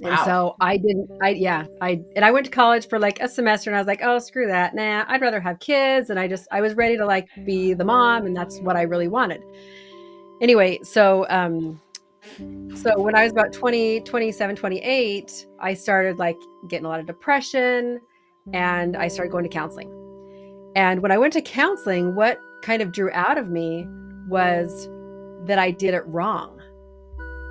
And wow. so I didn't, I, yeah, I, and I went to college for like a semester and I was like, oh, screw that. Nah, I'd rather have kids. And I just, I was ready to like be the mom and that's what I really wanted. Anyway, so, um, so when I was about 20, 27, 28, I started like getting a lot of depression and I started going to counseling. And when I went to counseling, what kind of drew out of me was that I did it wrong.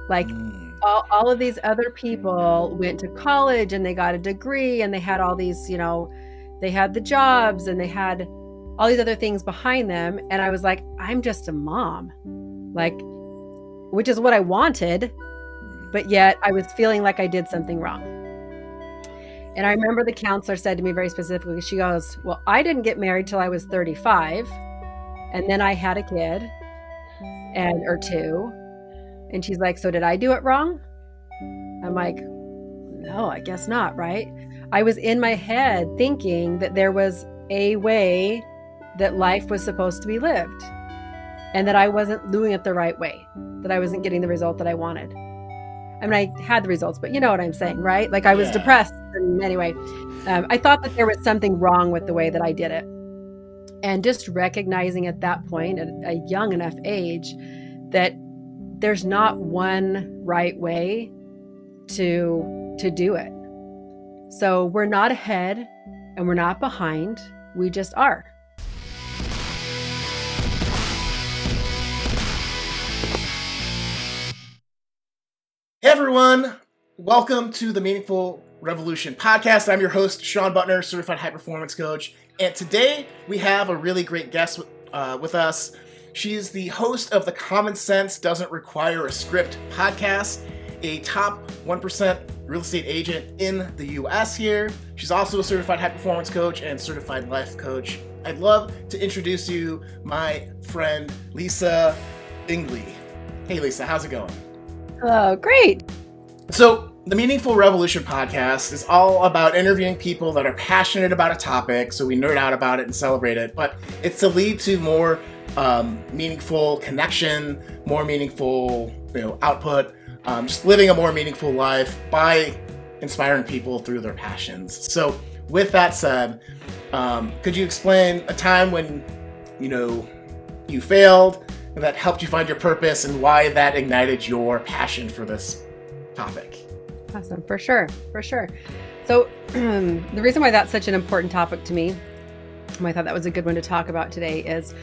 Like mm. All, all of these other people went to mm. college and they got a degree and they had all these, you know, they had the jobs and they had all these other things behind them. And I was like, I'm just a mom. Like, which is what I wanted, but yet I was feeling like I did something wrong. And I remember the counselor said to me very specifically, she goes, Well, I didn't get married till I was 35. And then I had a kid and or two. And she's like, So did I do it wrong? I'm like, No, I guess not, right? I was in my head thinking that there was a way that life was supposed to be lived and that I wasn't doing it the right way, that I wasn't getting the result that I wanted. I mean, I had the results, but you know what I'm saying, right? Like I was yeah. depressed. And anyway, um, I thought that there was something wrong with the way that I did it. And just recognizing at that point, at a young enough age, that there's not one right way to to do it. So we're not ahead and we're not behind. We just are. Hey everyone, welcome to the Meaningful Revolution podcast. I'm your host, Shawn Buttner, certified high performance coach. And today we have a really great guest uh, with us. She's the host of the Common Sense Doesn't Require a Script podcast, a top 1% real estate agent in the US here. She's also a certified high performance coach and certified life coach. I'd love to introduce you my friend Lisa Binggeli. Hey Lisa, how's it going? Oh, great. So, the Meaningful Revolution podcast is all about interviewing people that are passionate about a topic, so we nerd out about it and celebrate it, but it's to lead to more um, meaningful connection, more meaningful you know, output, um, just living a more meaningful life by inspiring people through their passions. So, with that said, um, could you explain a time when you know you failed and that helped you find your purpose and why that ignited your passion for this topic. Awesome, for sure, for sure. So, the reason why that's such an important topic to me, I thought that was a good one to talk about today, is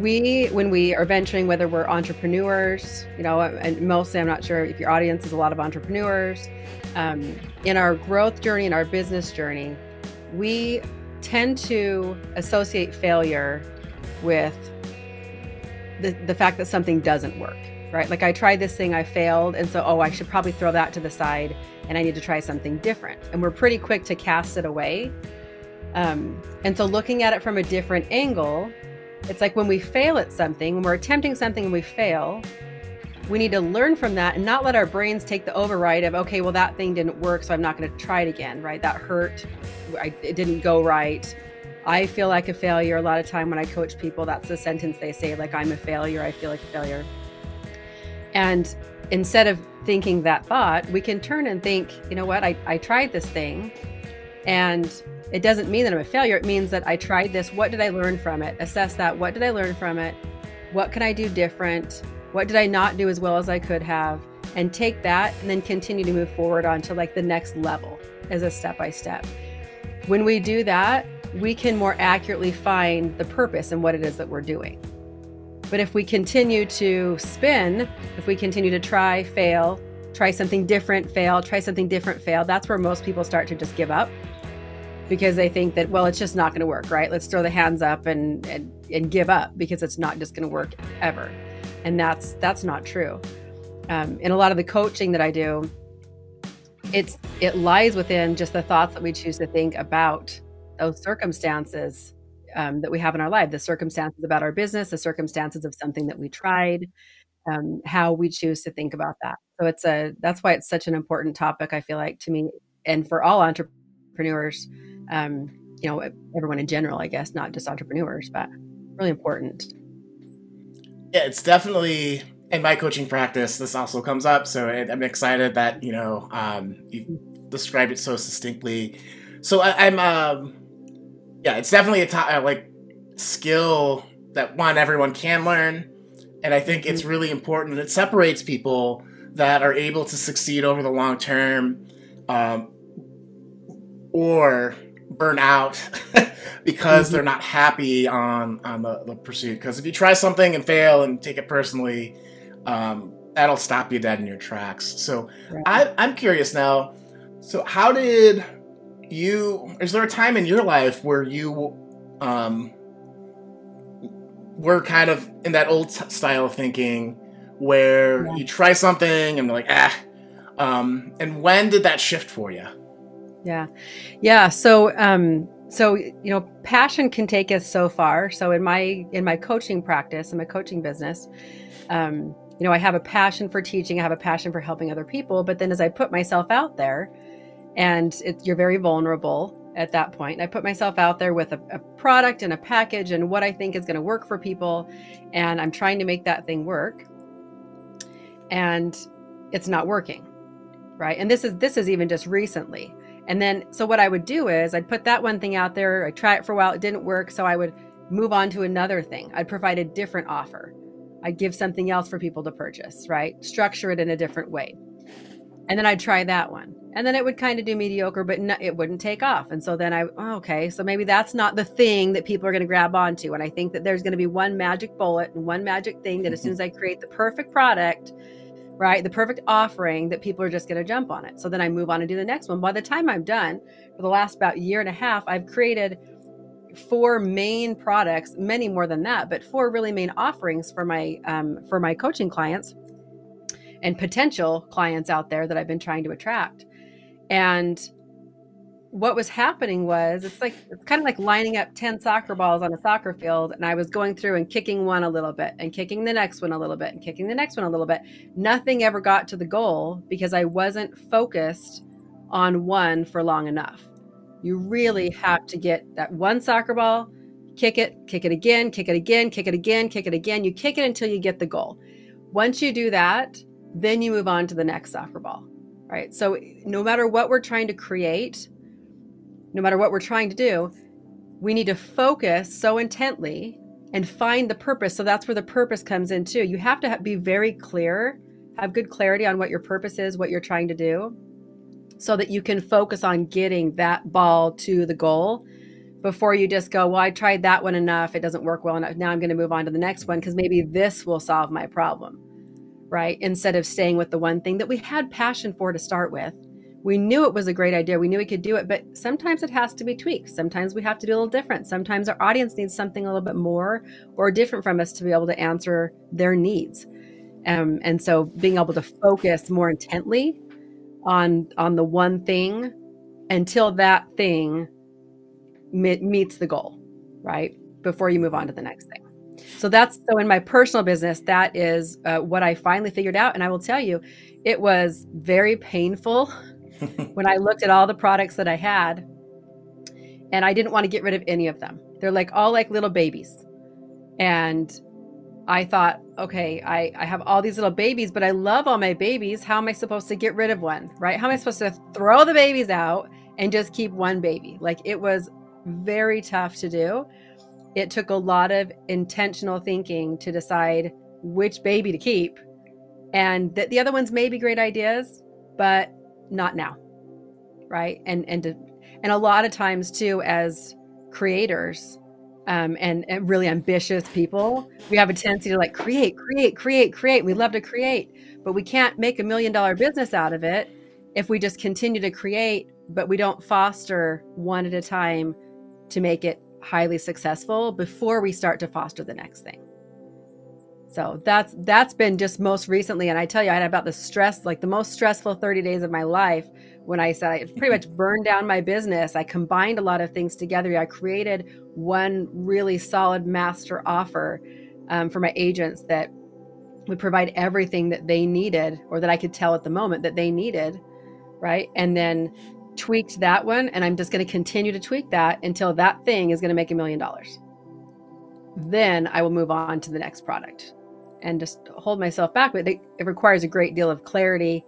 we, when we are venturing, whether we're entrepreneurs, you know, and mostly I'm not sure if your audience is a lot of entrepreneurs, um, in our growth journey, in our business journey, we tend to associate failure with the, the fact that something doesn't work, right? Like I tried this thing, I failed. And so, oh, I should probably throw that to the side and I need to try something different. And we're pretty quick to cast it away. Um, and so, looking at it from a different angle, it's like when we fail at something, when we're attempting something and we fail, we need to learn from that and not let our brains take the override of, okay, well, that thing didn't work, so I'm not going to try it again, right? That hurt. I, it didn't go right. I feel like a failure a lot of time when I coach people. That's the sentence they say, like, I'm a failure. I feel like a failure. And instead of thinking that thought, we can turn and think, you know what, I, I tried this thing and it doesn't mean that I'm a failure. It means that I tried this. What did I learn from it? Assess that. What did I learn from it? What can I do different? What did I not do as well as I could have? And take that and then continue to move forward on to like the next level as a step by step. When we do that, we can more accurately find the purpose and what it is that we're doing. But if we continue to spin, if we continue to try, fail, try something different, fail, try something different, fail, that's where most people start to just give up because they think that, well, it's just not going to work, right? Let's throw the hands up and, and, and give up because it's not just going to work ever. And that's, that's not true. Um, in a lot of the coaching that I do, it's, it lies within just the thoughts that we choose to think about those circumstances um, that we have in our life the circumstances about our business the circumstances of something that we tried um, how we choose to think about that so it's a that's why it's such an important topic i feel like to me and for all entrepreneurs um, you know everyone in general i guess not just entrepreneurs but really important yeah it's definitely in my coaching practice, this also comes up. So I'm excited that you know um, you described it so succinctly. So I, am um, yeah, it's definitely a top, uh, like skill that one everyone can learn, and I think it's mm-hmm. really important. It separates people that are able to succeed over the long term, um, or burn out because mm-hmm. they're not happy on on the, the pursuit. Because if you try something and fail and take it personally, um, that'll stop you dead in your tracks. So right. I, I'm curious now. So how did you? Is there a time in your life where you um, were kind of in that old style of thinking, where yeah. you try something and like ah, um, and when did that shift for you? Yeah, yeah. So um, so you know passion can take us so far. So in my in my coaching practice in my coaching business um, you know i have a passion for teaching i have a passion for helping other people but then as i put myself out there and it, you're very vulnerable at that point i put myself out there with a, a product and a package and what i think is going to work for people and i'm trying to make that thing work and it's not working right? And this is this is even just recently and then, so what I would do is I'd put that one thing out there, I'd try it for a while, it didn't work. So I would move on to another thing. I'd provide a different offer. I'd give something else for people to purchase, right? Structure it in a different way. And then I'd try that one. And then it would kind of do mediocre, but no, it wouldn't take off. And so then I, oh, okay, so maybe that's not the thing that people are going to grab onto. And I think that there's going to be one magic bullet and one magic thing that as mm-hmm. soon as I create the perfect product, right? The perfect offering that people are just going to jump on it. So then I move on and do the next one. By the time I'm done, for the last about year and a half, I've created four main products, many more than that, but four really main offerings for my um, for my coaching clients and potential clients out there that I've been trying to attract. And what was happening was it's like it's kind of like lining up 10 soccer balls on a soccer field and i was going through and kicking one a little bit and kicking the next one a little bit and kicking the next one a little bit. Nothing ever got to the goal because i wasn't focused on one for long enough. You really mm. have to get that one soccer ball kick it kick it again kick it again kick it again kick it again. You kick it until you get the goal. Once you do that then you move on to the next soccer ball right? So no matter what we're trying to create no matter what we're trying to do, we need to focus so intently and find the purpose. So that's where the purpose comes in too. You have to be very clear, have good clarity on what your purpose is, what you're trying to do, so that you can focus on getting that ball to the goal before you just go, well, I tried that one enough. It doesn't work well enough. Now I'm going to move on to the next one because maybe this will solve my problem, right? Instead of staying with the one thing that we had passion for to start with we knew it was a great idea. We knew we could do it, but sometimes it has to be tweaked. Sometimes we have to do a little different. Sometimes our audience needs something a little bit more or different from us to be able to answer their needs. Um, and so being able to focus more intently on on the one thing until that thing meets the goal, right? Before you move on to the next thing. So that's so in my personal business, that is uh, what I finally figured out. And I will tell you, it was very painful when I looked at all the products that I had and I didn't want to get rid of any of them. They're like all like little babies. And I thought, okay, I, I have all these little babies, but I love all my babies. How am I supposed to get rid of one? Right? How am I supposed to throw the babies out and just keep one baby? Like it was very tough to do. It took a lot of intentional thinking to decide which baby to keep. And that the other ones may be great ideas, but not now right? And and to, and a lot of times too as creators um, and, and really ambitious people we have a tendency to like create create create create. We love to create but we can't make a million dollar business out of it if we just continue to create but we don't foster one at a time to make it highly successful before we start to foster the next thing so that's that's been just most recently, and I tell you, I had about the stress, like the most stressful 30 days of my life when I said I pretty much burned down my business. I combined a lot of things together. I created one really solid master offer um, for my agents that would provide everything that they needed, or that I could tell at the moment that they needed, right? And then tweaked that one, and I'm just going to continue to tweak that until that thing is going to make a million dollars. Then I will move on to the next product and just hold myself back. But it, it requires a great deal of clarity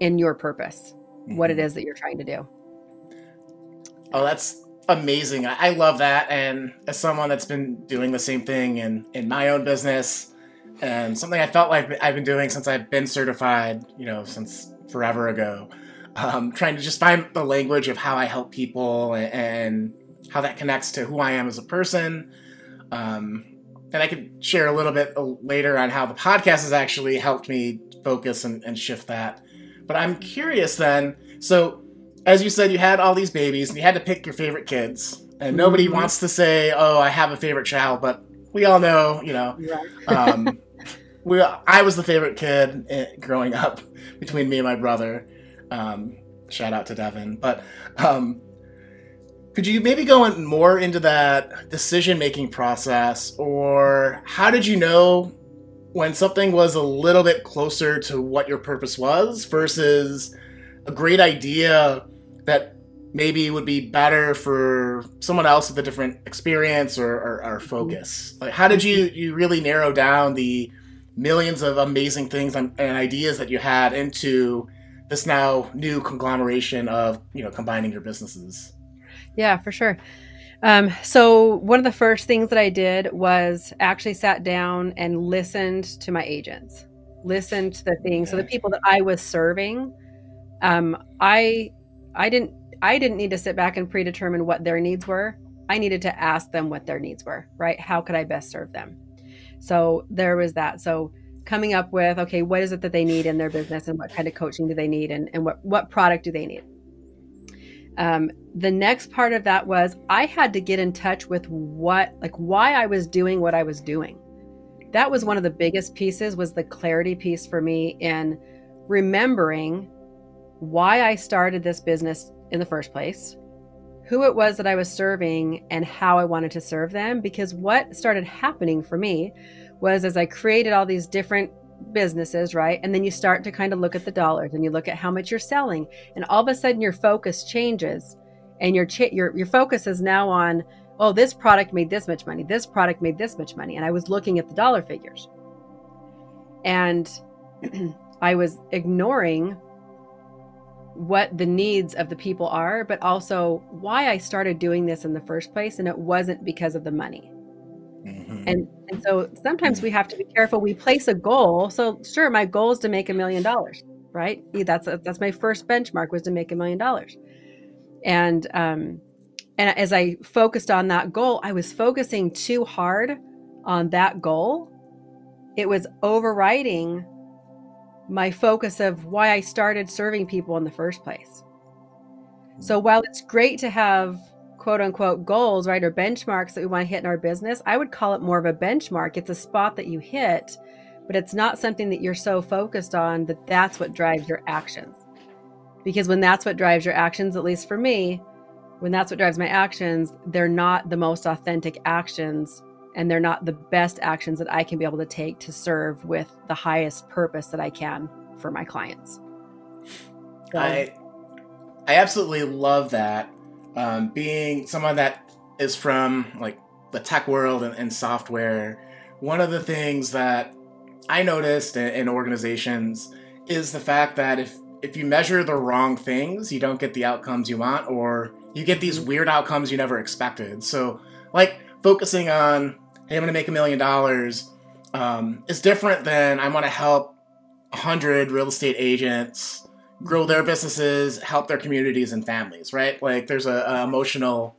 in your purpose, mm-hmm. what it mm-hmm. that you're trying to do. Oh, that's amazing. I, I love that. And as someone that's been doing the same thing in, in my own business, and something I felt like I've been doing since I've been certified, you know, since forever ago, um, trying to just find the language of how I help people and, and how that connects to who I am as a person. Um, and I could share a little bit later on how the podcast has actually helped me focus and, and shift that. But I'm curious then. So, as you said, you had all these babies and you had to pick your favorite kids. And nobody mm-hmm. wants to say, "Oh, I have a favorite child," but we all know, you know. um, we, I was the favorite kid eh, growing up between me and my brother. Um, shout out to Devin. But um, could you maybe go in more into that decision making process, or how did you know when something was a little bit closer to what your purpose was versus a great idea that maybe would be better for someone else with a different experience or, or, or mm-hmm. focus? Like, how did you mm-hmm. you really narrow down the millions of amazing things and, and ideas that you had into this now new conglomeration of you know combining your businesses yeah for sure. Um, so one of the first things that i did was actually sat down and listened to my agents listened to the things so the people that i was serving um, i i didn't i didn't need to sit back and predetermine what their needs were. I needed to ask them what their needs were right? How could i best serve them? So there was that. So coming up with, okay, what is it that they need in their business and what kind of coaching do they need and, and what, what product do they need? Um, the next part of that was I had to get in touch with what, like why I was doing what I was doing. That was one of the biggest pieces was the clarity piece for me in remembering why I started this business in the first place, who it was that I was serving and how I wanted to serve them. Because what started happening for me was as I created all these different businesses, right? And then you start to kind of look at the dollars and you look at how much you're selling, and all of a sudden your focus changes, and your your your focus is now on, oh, this product made this much money, this product made this much money, and I was looking at the dollar figures, and I was ignoring what the needs of the people are, but also why I started doing this in the first place. And it wasn't because of the money. Mm-hmm. And and so sometimes we have to be careful. We place a goal. So sure, my goal is to make a million dollars, right? That's a, that's my first benchmark was to make a million dollars. And um and as I focused on that goal, I was focusing too hard on that goal. It was overriding my focus of why I started serving people in the first place. So while it's great to have quote unquote goals, right, or benchmarks that we want to hit in our business, I would call it more of a benchmark. It's a spot that you hit, but it's not something that you're so focused on that that's what drives your actions. Because when that's what drives your actions, at least for me, when that's what drives my actions, they're not the most authentic actions and they're not the best actions that I can be able to take to serve with the highest purpose that I can for my clients. So, I I absolutely love that. Um, being someone that is from like the tech world and, and software, one of the things that I noticed in, in organizations is the fact that if if you measure the wrong things, you don't get the outcomes you want, or you get these mm-hmm. weird outcomes you never expected. So, like focusing on hey, I'm going to make a million dollars um, is different than I want to help 100 real estate agents grow their businesses, help their communities and families, right? Like there's a, a emotional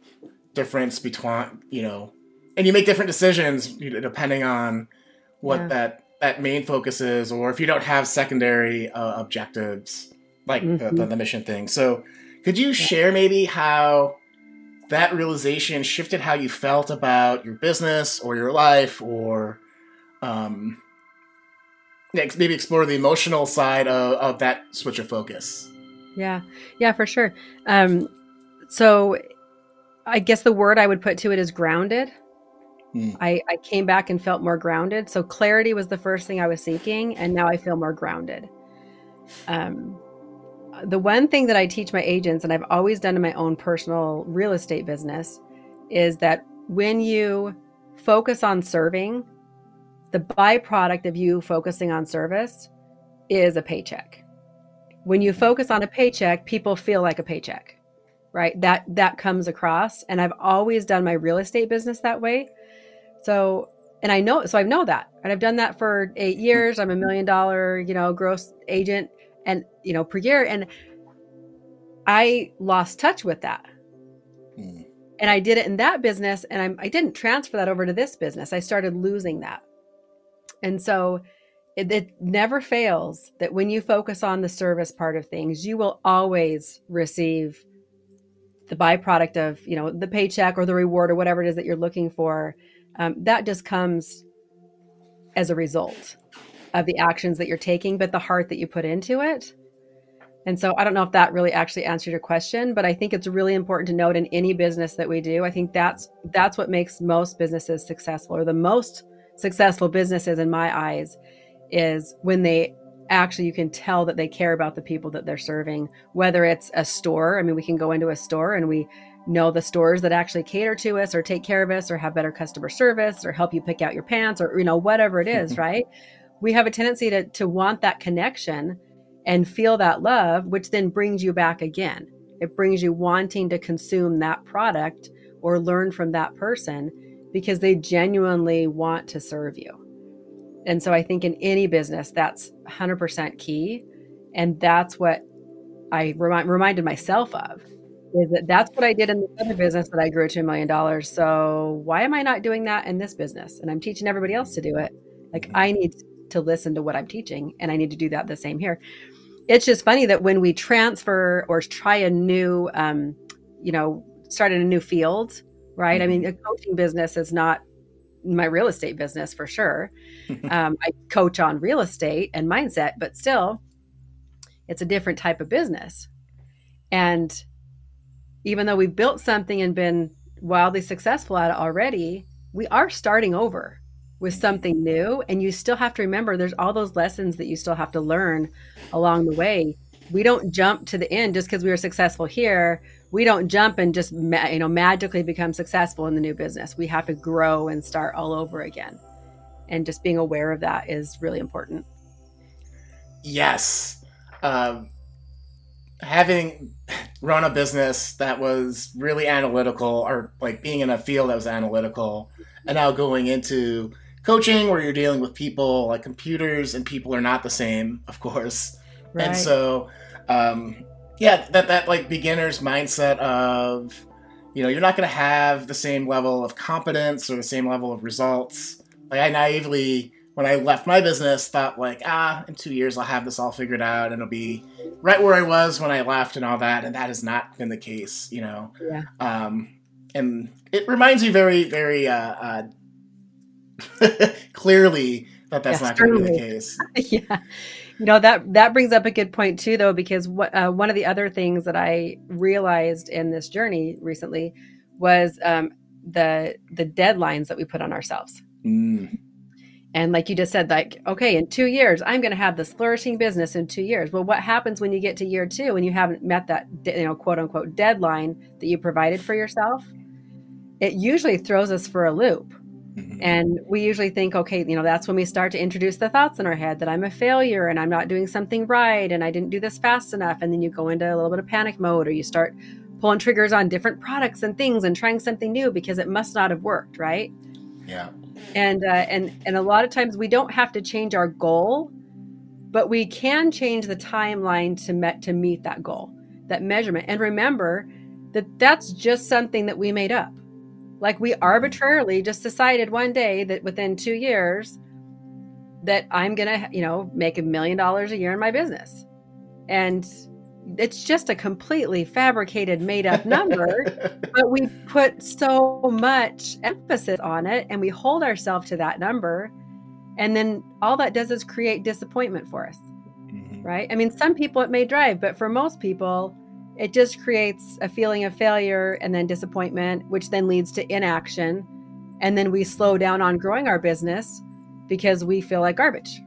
difference between, you know, and you make different decisions depending on what yeah. that that main focus is, or if you don't have secondary uh, objectives like mm-hmm. the, the, mission thing. So, could you share maybe how that realization shifted how you felt about your business or your life or um, maybe explore the emotional side of, of that switch of focus. Yeah. Yeah for sure. Um, so i guess the word i would put to it is grounded. Hmm. I, I came back and felt more grounded. So clarity was the first thing i was seeking and now i feel more grounded. Um, the one thing that I teach my agents, and I've always done in my own personal real estate business, is that when you focus on serving, the byproduct of you focusing on service is a paycheck. When you focus on a paycheck, people feel like a paycheck, right? That that comes across, and I've always done my real estate business that way. So, and I know, so I know that, and I've done that for eight years. I'm a million dollar, you know, gross agent, and you know, per year, and I lost touch with that. Mm. And I did it in that business, and I'm, I didn't transfer that over to this business. I started losing that. And so it, it, never fails that when you focus on the service part of things, you will always receive the byproduct of, you know, the paycheck or the reward or whatever it is that you're looking for. Um, that just comes as a result of the actions that you're taking, but the heart that you put into it. And so I don't know if that really actually answered your question, but I think it's really important to note in any business that we do. I think that's that's what makes most businesses successful or the most successful businesses in my eyes is when they actually you can tell that they care about the people that they're serving whether it's a store. I mean we can go into a store and we know the stores that actually cater to us or take care of us or have better customer service or help you pick out your pants or you know whatever it is right? We have a tendency to to want that connection and feel that love which then brings you back again. It brings you wanting to consume that product or learn from that person because they genuinely want to serve you. And so I think in any business, that's 100% key. And that's what I remind, reminded myself of is that that's what I did in the other business that I grew to a million dollars. So why am I not doing that in this business? And I'm teaching everybody else to do it. Like I need to listen to what I'm teaching and I need to do that the same here. It's just funny that when we transfer or try a new, um, you know, start in a new field, right? Mm-hmm. I mean, a coaching business is not my real estate business for sure. um, I coach on real estate and mindset, but still, it's a different type of business. And even though we've built something and been wildly successful at it already, we are starting over with something new. And you still have to remember there's all those lessons that you still have to learn along the way. We don't jump to the end just because we were successful here we don't jump and just you know magically become successful in the new business. We have to grow and start all over again. And just being aware of that is really important. Yes. Um, having run a business that was really analytical or like being in a field that was analytical and now going into coaching where you're dealing with people like computers and people are not the same of course. Right. and so um, yeah, that that like beginner's mindset of, you know, you're not going to have the same level of competence or the same level of results. Like I naively, when I left my business, thought like, ah, in two years I'll have this all figured out and it'll be right where I was when I left and all that, and that has not been the case, you know. Yeah. Um, and it reminds me very, very uh, uh clearly that that's yeah, not going to be the case. yeah. You know that that brings up a good point too, though, because what uh, one of the other things that I realized in this journey recently was um, the the deadlines that we put on ourselves. Mm. And like you just said, like okay, in two years, I'm going to have this flourishing business in two years. Well, what happens when you get to year two and you haven't met that you know quote unquote deadline that you provided for yourself? It usually throws us for a loop Mm-hmm. And we usually think, okay, you know, that's when we start to introduce the thoughts in our head that I'm a failure and I'm not doing something right and I didn't do this fast enough. And then you go into a little bit of panic mode or you start pulling triggers on different products and things and trying something new because it must not have worked, right? Yeah. And uh, and and a lot of times we don't have to change our goal, but we can change the timeline to met to meet that goal, that measurement. And remember that that's just something that we made up like we arbitrarily just decided one day that within two years that I'm gonna, you know, make a million dollars a year in my business. And it's just a completely fabricated, made up number, but we put so much emphasis on it and we hold ourselves to that number. And then all that does is create disappointment for us. Mm-hmm. Right. I mean, some people it may drive, but for most people, it just creates a feeling of failure and then disappointment, which then leads to inaction. And then we slow down on growing our business because we feel like garbage.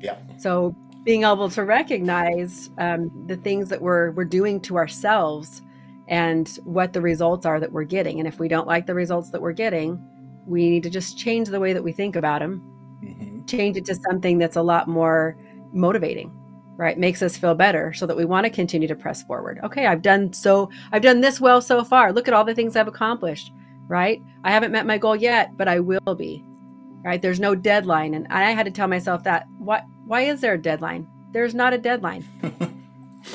Yeah. So being able to recognize um, the things that we're we're doing to ourselves and what the results are that we're getting, and if we don't like the results that we're getting, we need to just change the way that we think about them mm-hmm. change it to something that's a lot more motivating right makes us feel better so that we want to continue to press forward. Okay i've done so i've done this well so far. Look at all the things i've accomplished right? I haven't met my goal yet but i will be right? There's no deadline. And i had to tell myself that what why is there a deadline? There's not a deadline.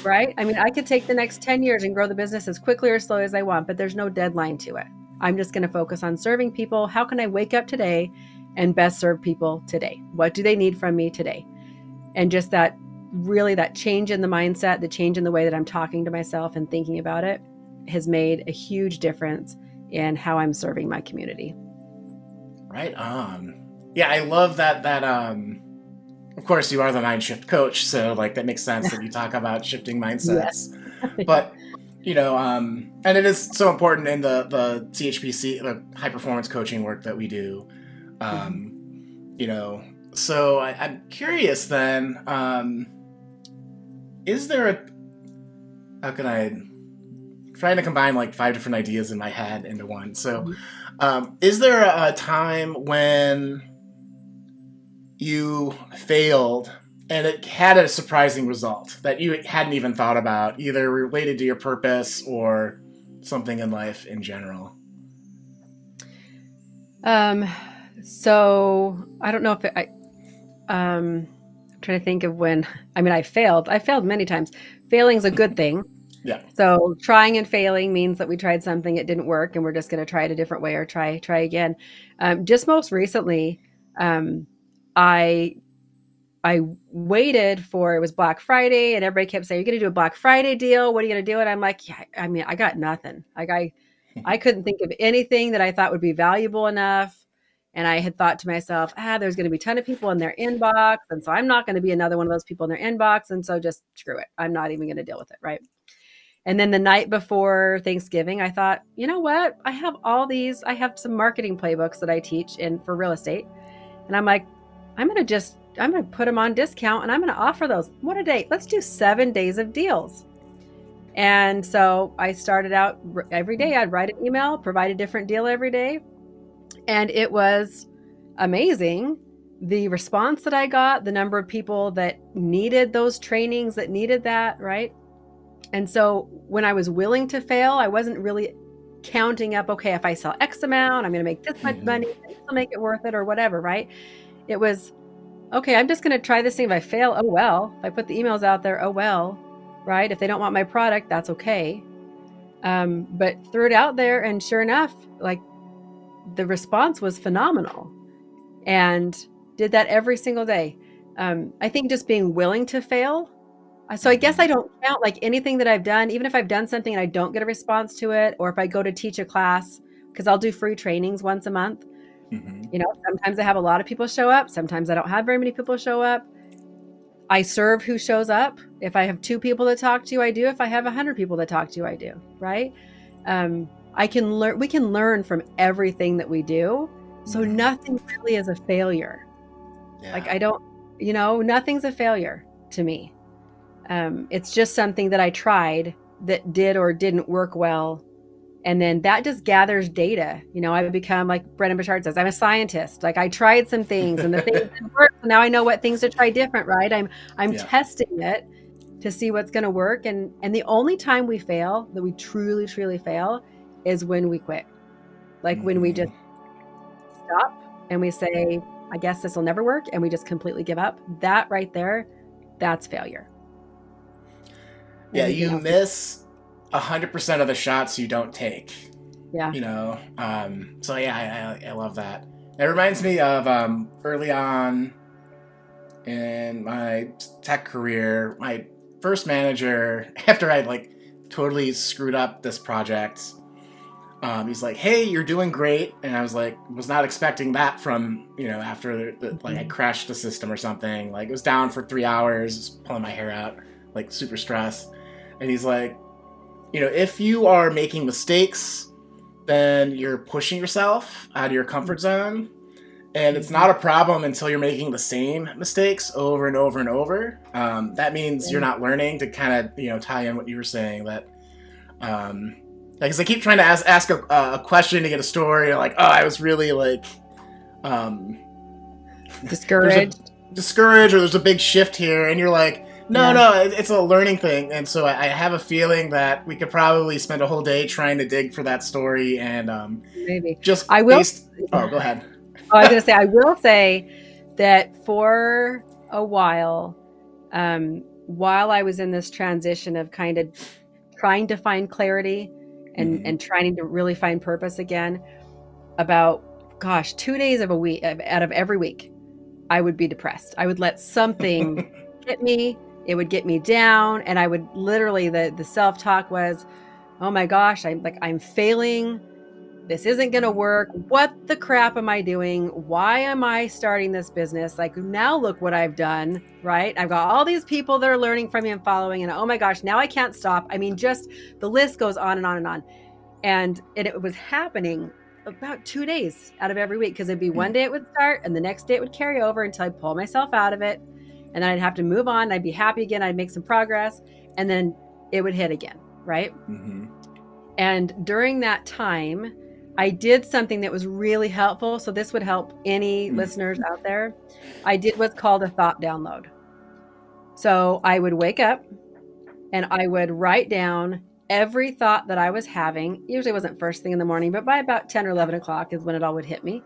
Right? I mean i could take the next 10 years and grow the business as quickly or slowly as i want but there's no deadline to it. I'm just going to focus on serving people. How can i wake up today and best serve people today? What do they need from me today? And just that really that change in the mindset, the change in the way that I'm talking to myself and thinking about it has made a huge difference in how I'm serving my community. Right on. Yeah, I love that that um of course you are the mind shift coach, so like that makes sense that you talk about shifting mindsets. Yes. but you know, um and it is so important in the the CHPC the high performance coaching work that we do. Um mm-hmm. you know, so I, am curious then, um is there a how can I I'm trying to combine like five different ideas in my head into one. So, mm-hmm. um, is there a, a time when you failed and it had a surprising result that you hadn't even thought about, either related to your purpose or something in life in general? Um, so I don't know if it, I, um, trying to think of when I mean I failed. I failed many times. Failing's a good thing. Yeah. So trying and failing means that we tried something, it didn't work, and we're just going to try it a different way or try try again. Um, just most recently, um, I I waited for it was Black Friday, and everybody kept saying, "You're going to do a Black Friday deal. What are you going to do?" And I'm like, "Yeah, I mean, I got nothing. Like I I couldn't think of anything that I thought would be valuable enough and I had thought to myself, ah, there's going to be a ton of people in their inbox. And so I'm not going to be another one of those people in their inbox. And so just screw it. I'm not even going to deal with it. Right. And then the night before Thanksgiving, I thought, you know what? I have all these, I have some marketing playbooks that I teach in for real estate. And I'm like, I'm going to just, I'm going to put them on discount and I'm going to offer those. What a day. Let's do seven days of deals. And so I started out every day, I'd write an email, provide a different deal every day and it was amazing the response that I got, the number of people that needed those trainings, that needed that, right? And so when I was willing to fail, I wasn't really counting up, okay, if I sell X amount, I'm going to make this much mm-hmm. money, I'll make it worth it or whatever, right? It was, okay, I'm just going to try this thing. If I fail, oh well. If I put the emails out there, oh well, right? If they don't want my product, that's okay. Um, but threw it out there, and sure enough, like the response was phenomenal and did that every single day. Um, I think just being willing to fail. Uh, so I guess I don't count like anything that I've done, even if I've done something and I don't get a response to it, or if I go to teach a class, because I'll do free trainings once a month. Mm-hmm. You know, sometimes I have a lot of people show up, sometimes I don't have very many people show up. I serve who shows up. If I have two people to talk to, I do. If I have a hundred people to talk to, I do. Right. Um, I can learn we can learn from everything that we do. So mm-hmm. nothing really is a failure. Yeah. Like I don't, you know, nothing's a failure to me. Um, it's just something that I tried that did or didn't work well. And then that just gathers data. You know, I've become like Brendon Burchard says, I'm a scientist. Like I tried some things and the things didn't work. So now I know what things to try different, right? I'm I'm yeah. testing it to see what's gonna work. And and the only time we fail, that we truly, truly fail, is when we quit. Like when we just mm-hmm. stop and we say, I guess this will never work, and we just completely give up. That right there, that's failure. Yeah, you miss a hundred percent of the shots you don't take. Yeah. You know. Um, so yeah, I, I, I love that. It reminds me of um, early on in my tech career, my first manager, after I like totally screwed up this project, um, he's like, "Hey, you're doing great," and I was like, was not expecting that from you know after the, like I mm-hmm. crashed the system or something. Like it was down for three hours, pulling my hair out, like super stressed. And he's like, you know, if you are making mistakes, then you're pushing yourself out of your comfort zone, and it's not a problem until you're making the same mistakes over and over and over. Um, that means you're not learning to kind of you know tie in what you were saying that. Um, because I keep trying to ask ask a, a, question to get a story. Like, oh, I was really like, um, discouraged, discouraged, or there's a big shift here, and you're like, no, yeah. no, it's a learning thing, and so I, have a feeling that we could probably spend a whole day trying to dig for that story, and um, maybe just I will. Based, oh, go ahead. oh, I was gonna say I will say that for a while, um, while I was in this transition of kind of trying to find clarity and mm-hmm. and trying to really find purpose again, about gosh, two days of a week out of every week, I would be depressed. I would let something hit me it would get me down and i would literally the the self talk was oh my gosh i'm like i'm failing this isn't going to work what the crap am i doing why am i starting this business like now look what i've done right i've got all these people that are learning from me and following and oh my gosh now i can't stop i mean just the list goes on and on and on and it, it was happening about two days out of every week because it'd be one hmm. day it would start and the next day it would carry over until i pull myself out of it and then I'd have to move on. I'd be happy again. I'd make some progress, and then it would hit again, right? Mm-hmm. And during that time, I did something that was really helpful. So this would help any mm-hmm. listeners out there. I did what's called a thought download. So I would wake up and I would write down every thought that I was having. Usually wasn't first thing in the morning, but by about 10 or 11 o'clock is when it all would hit me.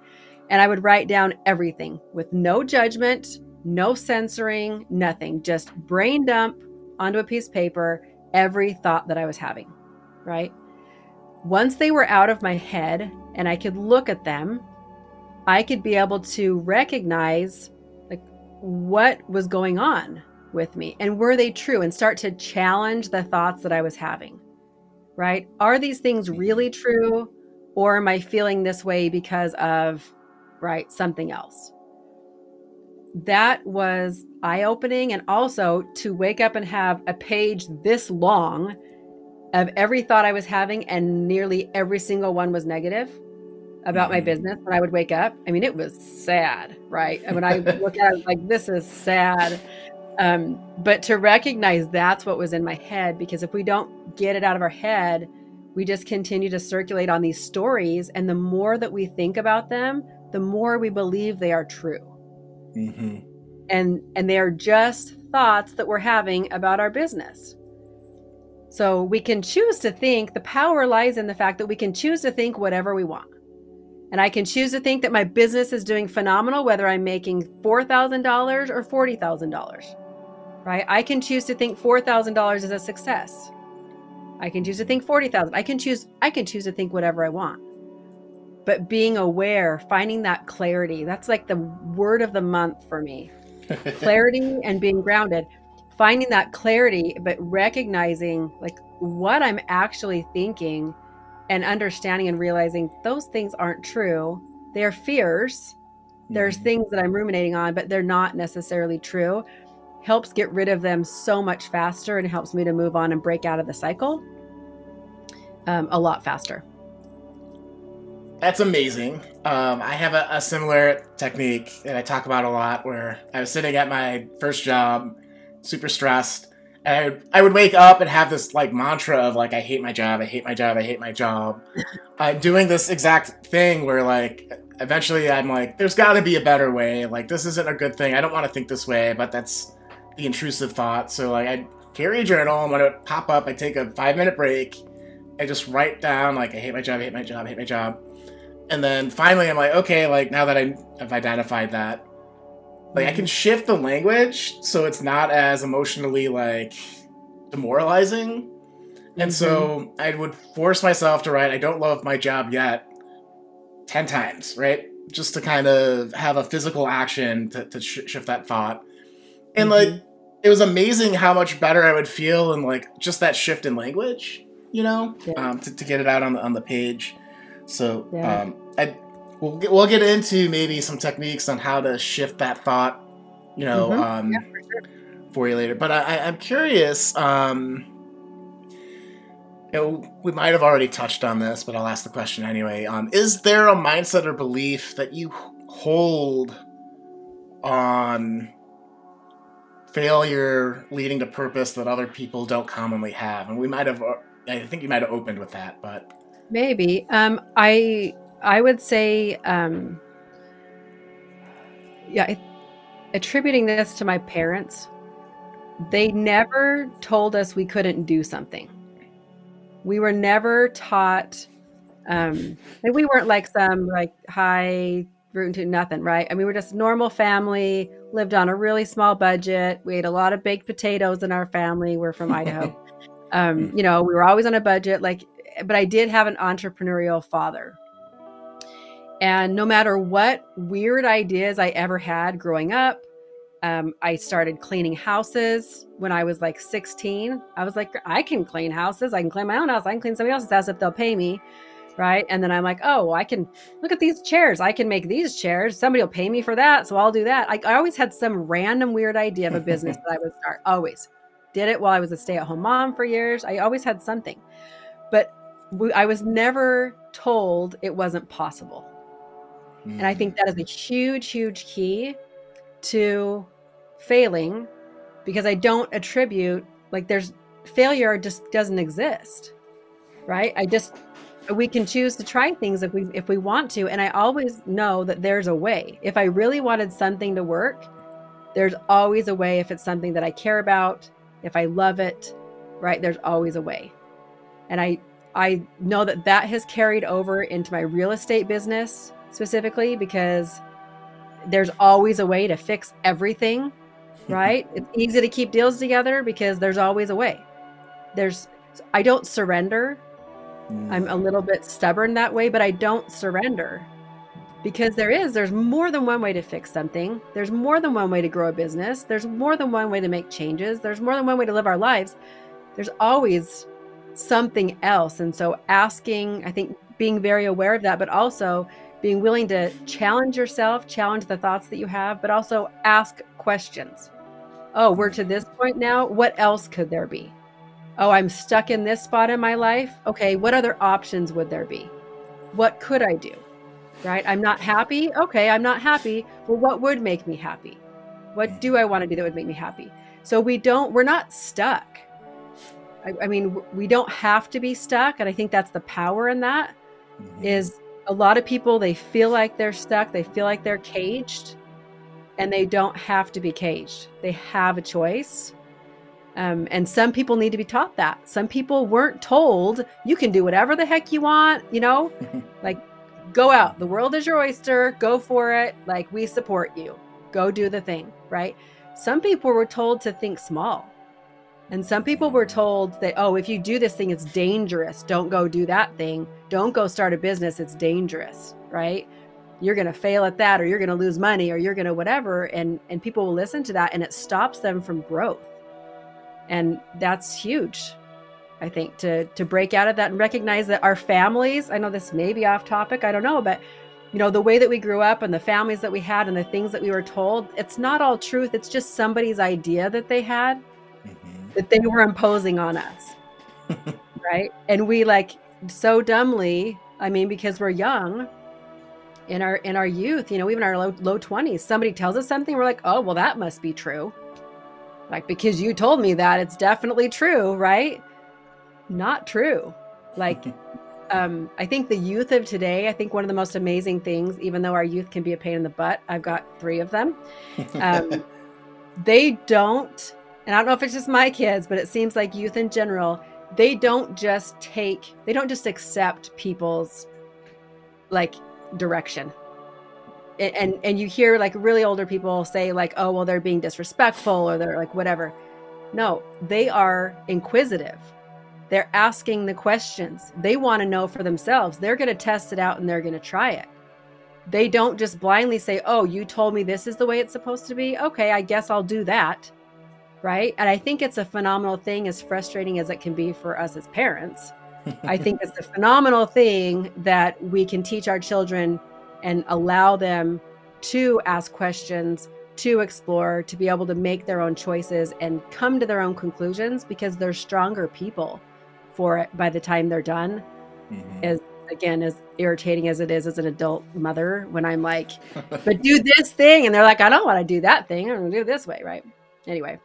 And I would write down everything with no judgment, no censoring, nothing, just brain dump onto a piece of paper every thought that I was having, right? Once they were out of my head and I could look at them, I could be able to recognize like what was going on with me and were they true and start to challenge the thoughts that I was having. Right? Are these things mm-hmm. really true or am I feeling this way because of right something else? that was eye opening. And also to wake up and have a page this long of every thought I was having, and nearly every single one was negative about my mm-hmm. business when I would wake up. I mean, it was sad, right? And when I look at it, like, this is sad. Um, but to recognize that's what was in my head, because if we don't get it out of our head, we just continue to circulate on these stories. And the more that we think about them, the more we believe they are true. Mm-hmm. And and they are just thoughts that we're having about our business. So we can choose to think the power lies in the fact that we can choose to think whatever we want. And I can choose to think that my business is doing phenomenal, whether I'm making $4,000 or $40,000, right? I can choose to think $4,000 is a success. I can choose to think 40,000. I can choose, I can choose to think whatever I want but being aware, finding that clarity. That's like the word of the month for me. clarity and being grounded. Finding that clarity, but recognizing like what I'm actually thinking and understanding and realizing those things aren't true. They're fears. There's mm-hmm. things that I'm ruminating on, but they're not necessarily true. Helps get rid of them so much faster and helps me to move on and break out of the cycle um, a lot faster. That's amazing. Um, I have a, a, similar technique that I talk about a lot where I was sitting at my first job, super stressed. And I would, I would wake up and have this like mantra of like, I hate my job, I hate my job, I hate my job. uh, doing this exact thing where like, eventually I'm like, there's got to be a better way. Like, this isn't a good thing. I don't want to think this way, but that's the intrusive thought. So like, I carry a journal and when it pop up, I take a five minute break. I just write down like, I hate my job, I hate my job, I hate my job and then finally, I'm like, okay, like now that I have identified that, like I can shift the language so it's not as emotionally like demoralizing. And mm-hmm. so I would force myself to write, I don't love my job yet, 10 times, right? Just to kind of have a physical action to, to sh- shift that thought. And mm-hmm. like, it was amazing how much better I would feel in like just that shift in language, you know, yeah. um, to, to get it out on the, on the page. So yeah. um, I we'll get, we'll get into maybe some techniques on how to shift that thought, you know, mm-hmm. um, yeah, for, sure. for, you later. But I, am curious. Um, you know, we might have already touched on this, but I'll ask the question anyway. Um, is there a mindset or belief that you hold on failure leading to purpose that other people don't commonly have? And we might have, I think you might have opened with that, but Maybe. Um, I I would say um, yeah, I, attributing this to my parents, they never told us we couldn't do something. We were never taught, um, and we weren't like some like high root to nothing, right? I mean, we we're just normal family, lived on a really small budget. We ate a lot of baked potatoes in our family. We're from Idaho. Um, you know, we were always on a budget, like, but I did have an entrepreneurial father. And no matter what weird ideas I ever had growing up, um, I started cleaning houses when I was like 16. I was like, I can clean houses. I can clean my own house. I can clean somebody else's house if they'll pay me. Right. And then I'm like, oh, well, I can look at these chairs. I can make these chairs. Somebody will pay me for that. So I'll do that. I, I always had some random weird idea of a business that I would start. Always did it while I was a stay at home mom for years. I always had something. But I was never told it wasn't possible. And I think mm-hmm. that is a huge, huge key to failing because I don't attribute like there's failure just doesn't exist. Right? I just we can choose to try things if we if we want to and I always know that there's a way. If I really wanted something to work, there's always a way if it's something that I care about, if I love it, right? There's always a way. And I I know that that has carried over into my real estate business specifically because there's always a way to fix everything, right? it's easy to keep deals together because there's always a way. There's I don't surrender. Mm. I'm a little bit stubborn that way, but I don't surrender. Because there is there's more than one way to fix something. There's more than one way to grow a business. There's more than one way to make changes. There's more than one way to live our lives. There's always something else. And so asking, I think being very aware of that, but also being willing to challenge yourself, challenge the thoughts that you have, but also ask questions. Oh, we're to this point now. What else could there be? Oh, I'm stuck in this spot in my life. Okay, what other options would there be? What could I do? Right? I'm not happy. Okay, I'm not happy. Well, what would make me happy? What do I want to do that would make me happy? So we don't, we're not stuck. I, I mean, we don't have to be stuck. And I think that's the power in that mm-hmm. is a lot of people they feel like they're stuck they feel like they're caged and they don't have to be caged. They have a choice. Um, and some people need to be taught that. Some people weren't told you can do whatever the heck you want you know? Like go out. The world is your oyster. Go for it. Like we support you. Go do the thing right? Some people were told to think small and some people were told that, oh, if you do this thing, it's dangerous. Don't go do that thing. Don't go start a business. It's dangerous, right? You're going to fail at that or you're going to lose money or you're going to whatever. And, and people will listen to that and it stops them from growth. And that's huge, I think, to, to break out of that and recognize that our families, I know this may be off topic, I don't know, but you know, the way that we grew up and the families that we had and the things that we were told, it's not all truth. It's just somebody's idea that they had that they were imposing on us. right? And we like so dumbly, I mean, because we're young in our in our youth, you know, even our low low 20s, somebody tells us something, we're like, "Oh, well that must be true." Like because you told me that, it's definitely true, right? Not true. Like um, I think the youth of today, I think one of the most amazing things, even though our youth can be a pain in the butt, I've got three of them. Um, they don't and I don't know if it's just my kids, but it seems like youth in general, they don't just take, they don't just accept people's like direction. And, and and you hear like really older people say like, oh well, they're being disrespectful or they're like whatever. No, they are inquisitive. They're asking the questions. They want to know for themselves. They're going to test it out and they're going to try it. They don't just blindly say, "Oh, you told me this is the way it's supposed to be. Okay, I guess I'll do that." Right? And I think it's a phenomenal thing, as frustrating as it can be for us as parents. I think it's a phenomenal thing that we can teach our children and allow them to ask questions, to explore, to be able to make their own choices and come to their own conclusions because they're stronger people for it by the time they're done. Mm-hmm. As again, as irritating as it is as an adult mother, when I'm like, but do this thing, and they're like, I don't want to do that thing. I'm gonna do it this way, right? Anyway,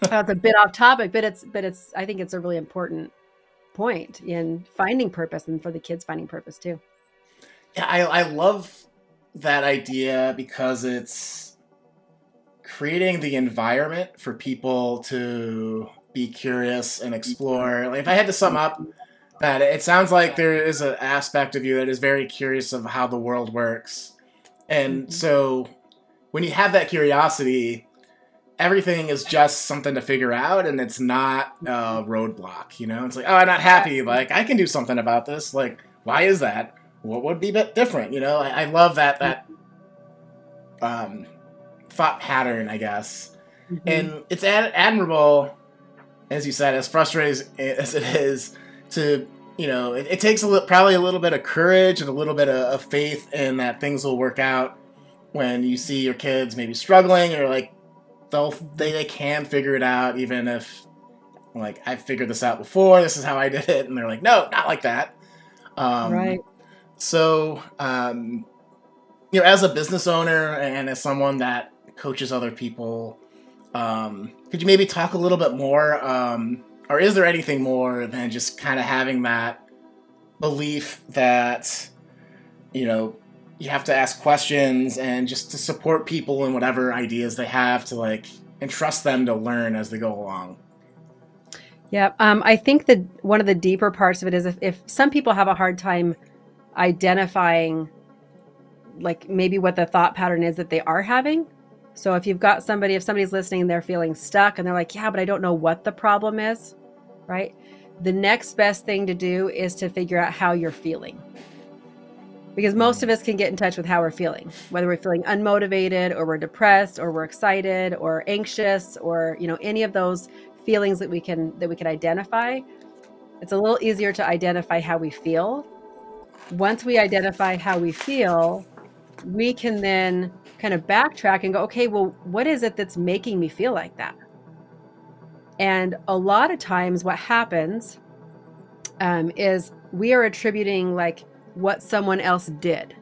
that's a bit off topic, but it's but it's I think it's a really important point in finding purpose and for the kids finding purpose too. Yeah, I, I love that idea because it's creating the environment for people to be curious and explore. Like if I had to sum up that, it sounds like there is an aspect of you that is very curious of how the world works. And mm-hmm. so when you have that curiosity, everything is just something to figure out and it's not a roadblock, you know? It's like, oh, I'm not happy. Like, I can do something about this. Like, why is that? What would be a bit different? You know, I, I love that, that, um, thought pattern, I guess. Mm-hmm. And it's ad- admirable, as you said, as frustrating as it is to, you know, it, it takes a li- probably a little bit of courage and a little bit of, of faith in that things will work out when you see your kids maybe struggling or like they'll they, they can figure it out even if like I figured this out before. This is how I did it, and they're like, no, not like that. Um, right. So, um, you know, as a business owner and as someone that coaches other people. Um, could you maybe talk a little bit more, um, or is there anything more than just kind of having that belief that you know you have to ask questions and just to support people in whatever ideas they have to like entrust them to learn as they go along? Yeah, um, I think that one of the deeper parts of it is if, if some people have a hard time identifying like maybe what the thought pattern is that they are having so if you've got somebody, if somebody's listening, they're feeling stuck and they're like, yeah, but I don't know what the problem is, right? The next best thing to do is to figure out how you're feeling. Because most of us can get in touch with how we're feeling, whether we're feeling unmotivated or we're depressed or we're excited or anxious or, you know, any of those feelings that we can that we can identify. It's a little easier to identify how we feel. Once we identify how we feel, we can then kind of backtrack and go, okay, well, what is it that's making me feel like that? And a lot of times, what happens um, is we are attributing like what someone else did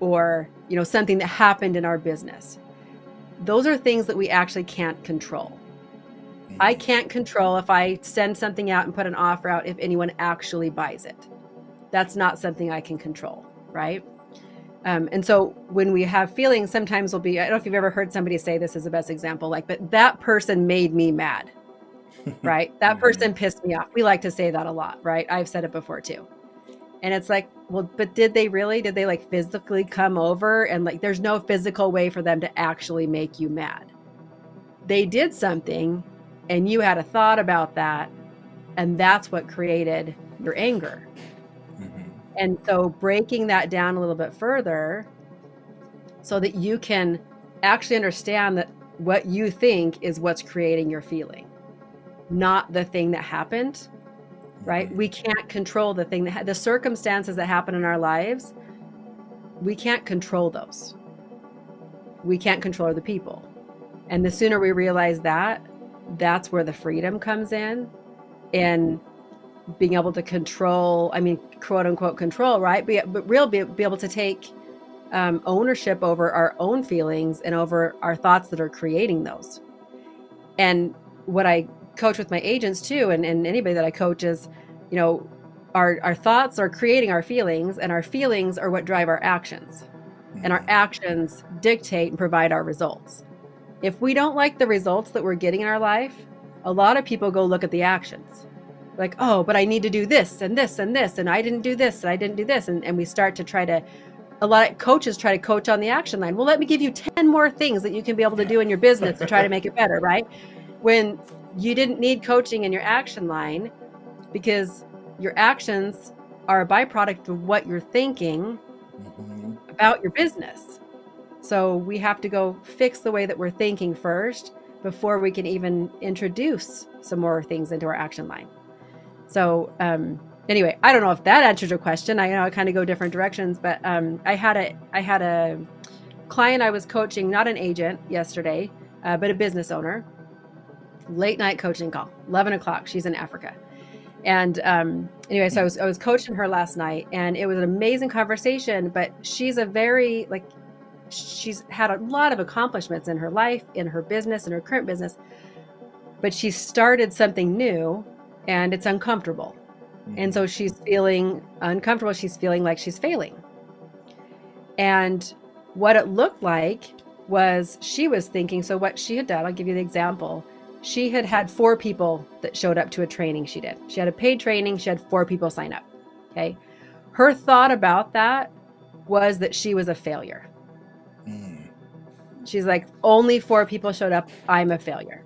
or you know something that happened in our business those are things that we actually can't control i mm-hmm. can't control if i send something out and put an offer out if anyone actually buys it that's not something i can control right um, and so when we have feelings, sometimes we'll be, I don't know if you've ever heard somebody say this is the best example, like, but that person made me mad, right? That mm-hmm. person pissed me off. We like to say that a lot, right? I've said it before too. And it's like, well, but did they really? Did they like physically come over? And like, there's no physical way for them to actually make you mad. They did something and you had a thought about that. And that's what created your anger. Mm-hmm. And so breaking that down a little bit further so that you can actually understand that what you think is what's creating your feeling, not the thing that happened, right? We can't control the thing that the circumstances that happen in our lives. We can't control those. We can't control the people. And the sooner we realize that, that's where the freedom comes in. And being able to control i mean quote unquote control right but, but real be, be able to take um, ownership over our own feelings and over our thoughts that are creating those and what i coach with my agents too and, and anybody that i coach is you know our, our thoughts are creating our feelings and our feelings are what drive our actions. And our mm-hmm. actions dictate and provide our results. If we don't like the results that we're getting in our life a lot of people go look at the actions. Like oh but i need to do this and this and this and i didn't do this and i didn't do this and, and we start to try to a lot of coaches try to coach on the action line. Well let me give you 10 more things that you can be able to do in your business to try to make it better right? When you didn't need coaching in your action line because your actions are a byproduct of what you're thinking mm-hmm. about your business so we have to go fix the way that we're thinking first before we can even introduce some more things into our action line so um, anyway, I don't know if that answers your question. I know I kind of go different directions, but um, I had a I had a client I was coaching, not an agent yesterday, uh, but a business owner. Late night coaching call, eleven o'clock. She's in Africa, and um, anyway, so I was I was coaching her last night, and it was an amazing conversation. But she's a very like she's had a lot of accomplishments in her life, in her business, in her current business, but she started something new and it's uncomfortable. Mm-hmm. And so she's feeling uncomfortable. She's feeling like she's failing. And what it looked like was she was thinking so what she had done i'll give you the example she had had four people that showed up to a training she did. She had a paid training. She had four people sign up okay? Her thought about that was that she was a failure. Mm. she's like only four people showed up. I'm a failure.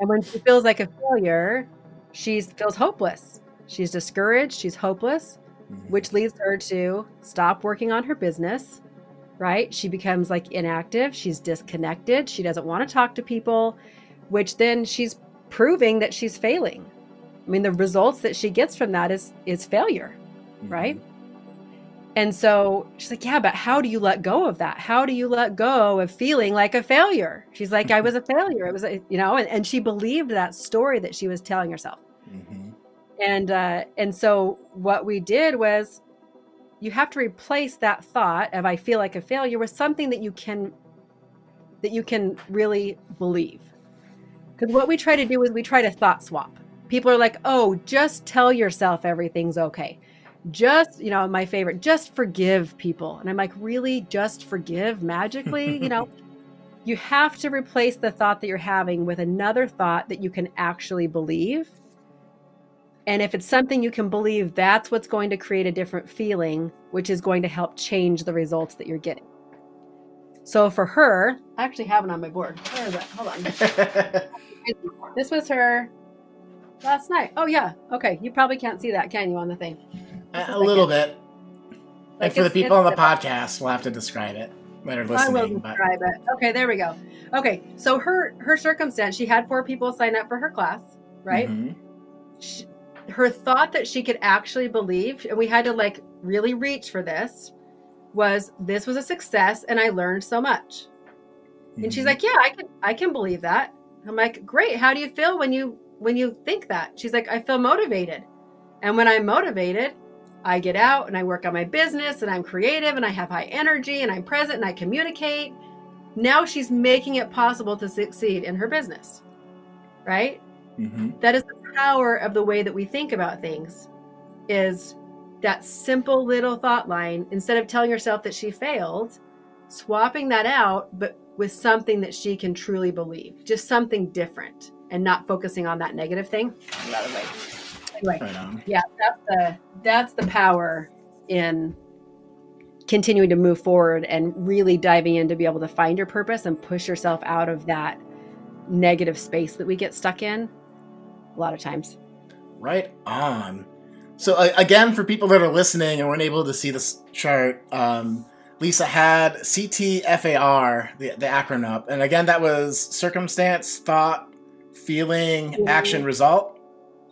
And when she feels like a failure she feels hopeless. She's discouraged. She's hopeless Mhm. which leads her to stop working on her business, right? She becomes like inactive, she's disconnected, she doesn't want to talk to people, which then she's proving that she's failing. I mean, the results that she gets from that is is failure, right? And so she's like, Yeah, but how do you let go of that? How do you let go of feeling like a failure? She's like, I was a failure. It was, a, you know, and, and she believed that story that she was telling herself Mhm. and uh, and so what we did was you have to replace that thought of i feel like a failure with something that you can that you can really believe because what we try to do is we try to thought swap. People are like oh just tell yourself everything's okay. Just you know my favorite just forgive people. And i'm like really? Just forgive magically? You know? You have to replace the thought that you're having with another thought that you can actually believe. And if it's something you can believe, that's what's going to create a different feeling, which is going to help change the results that you're getting. So for her, I actually have it on my board. Where is it? Hold on. This was her last night. Oh yeah. Okay. You probably can't see that, can you, on the thing? a, a little bit. Like, Like for the people on the podcast, we'll have to describe it that are I will listening. But describe it. Okay, there we go. Okay, so her her circumstance, she had four people sign up for her class, right? Mhm. She, her thought that she could actually believe, and we had to like really reach for this, was this was a success, and I learned so much. And she's Mhm. like, "Yeah, I can I can believe that." I'm like, "Great. How do you feel when you when you think that?" She's like, "I feel motivated." And when I'm motivated, I get out and I work on my business and I'm creative and I have high energy and I'm present and I communicate. Now she's making it possible to succeed in her business. Right? Mhm. That is the power of the way that we think about things is that simple little thought line instead of telling yourself that she failed, swapping that out but with something that she can truly believe, just something different and not focusing on that negative thing. Anyway, Right yeah, that's the that's the power in continuing to move forward and really diving in to be able to find your purpose and push yourself out of that negative space that we get stuck in a lot of times. Right on. So uh, again, for people that are listening and weren't able to see this chart, um, Lisa had CTFAR, the, the acronym up, and again, that was circumstance, thought, feeling, action, result.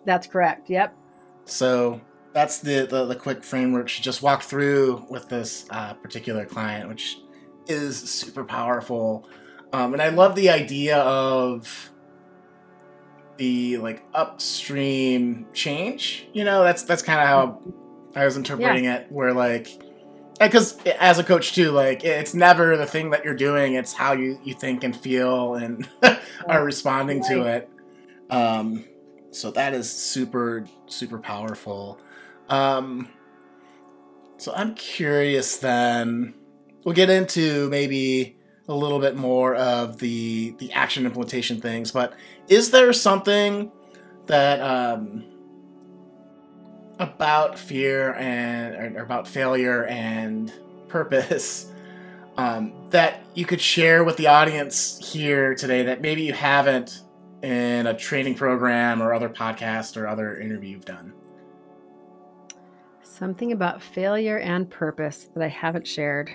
That's correct. Yep. So that's the, the the quick framework she just walked through with this uh, particular client, which is super powerful. Um, and I love the idea of the like upstream change. You know, that's that's kind of how I was interpreting it. Where like, because as a coach too, like it's never the thing that you're doing; it's how you you think and feel and are responding to it. Um, so that is super super powerful. Um, so I'm curious. Then we'll get into maybe a little bit more of the the action implementation things. But is there something that um, about fear and or about failure and purpose um, that you could share with the audience here today that maybe you haven't in a training program or other podcast or other interview you've done? Something about failure and purpose that I haven't shared.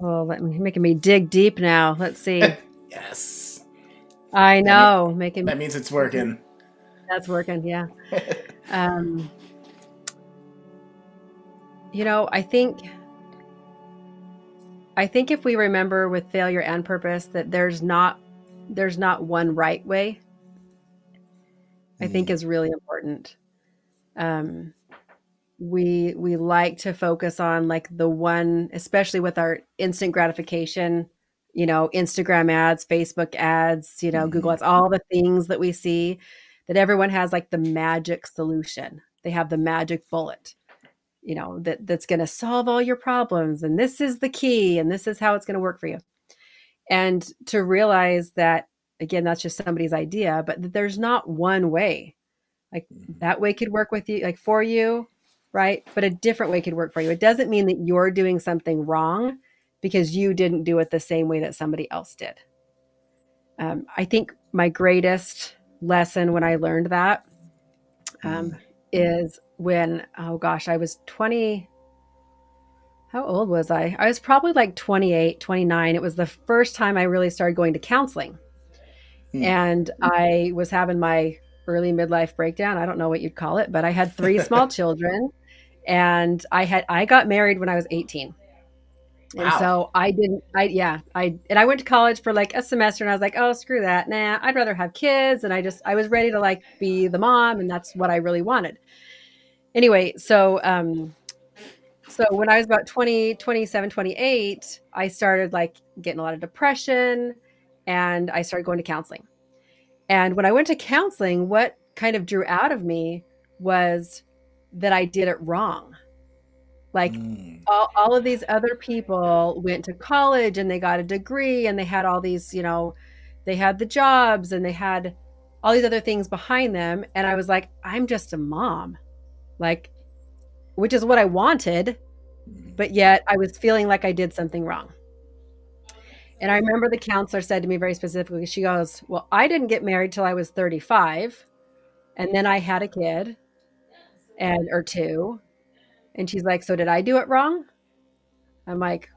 Oh, let me making me dig deep now. Let's see. Yes, I know, making that means it's working. that's working. Yeah. Um, you know, I think I think if we remember with failure and purpose that there's not there's not one right way. I think is really important. Um, we we like to focus on like the one, especially with our instant gratification. You know, Instagram ads, Facebook ads, you know, Google ads, all the things that we see that everyone has like the magic solution. They have the magic bullet, you know, that that's going to solve all your problems and this is the key and this is how it's going to work for you. and to realize that again that's just somebody's idea but that there's not one way like Mhm. that way could work with you like for you right but a different way could work for you it doesn't mean that you're doing something wrong because you didn't do it the same way that somebody else did. Um, i think my greatest lesson when i learned that um, is when oh gosh i was 20 how old was i? I was probably like 28 29 it was the first time i really started going to counseling. Hmm. and i was having my early midlife breakdown. I don't know what you'd call it but i had three small children and i had i got married when i was 18 and Wow. so i didn't i yeah i and i went to college for like a semester and i was like oh screw that. Nah i'd rather have kids and i just i was ready to like be the mom and that's what i really wanted. Anyway so um so when i was about 20 27 28 i started like getting a lot of depression and i started going to counseling. And when i went to counseling what kind of drew out of me was that i did it wrong like Mm. all, all of these other people went to college and they got a degree and they had all these you know they had the jobs and they had all these other things behind them and i was like i'm just a mom like which is what i wanted Mm. but yet i was feeling like i did something wrong and i remember the counselor said to me very specifically she goes well i didn't get married till i was 35 and then i had a kid and or two and she's like so did i do it wrong i'm like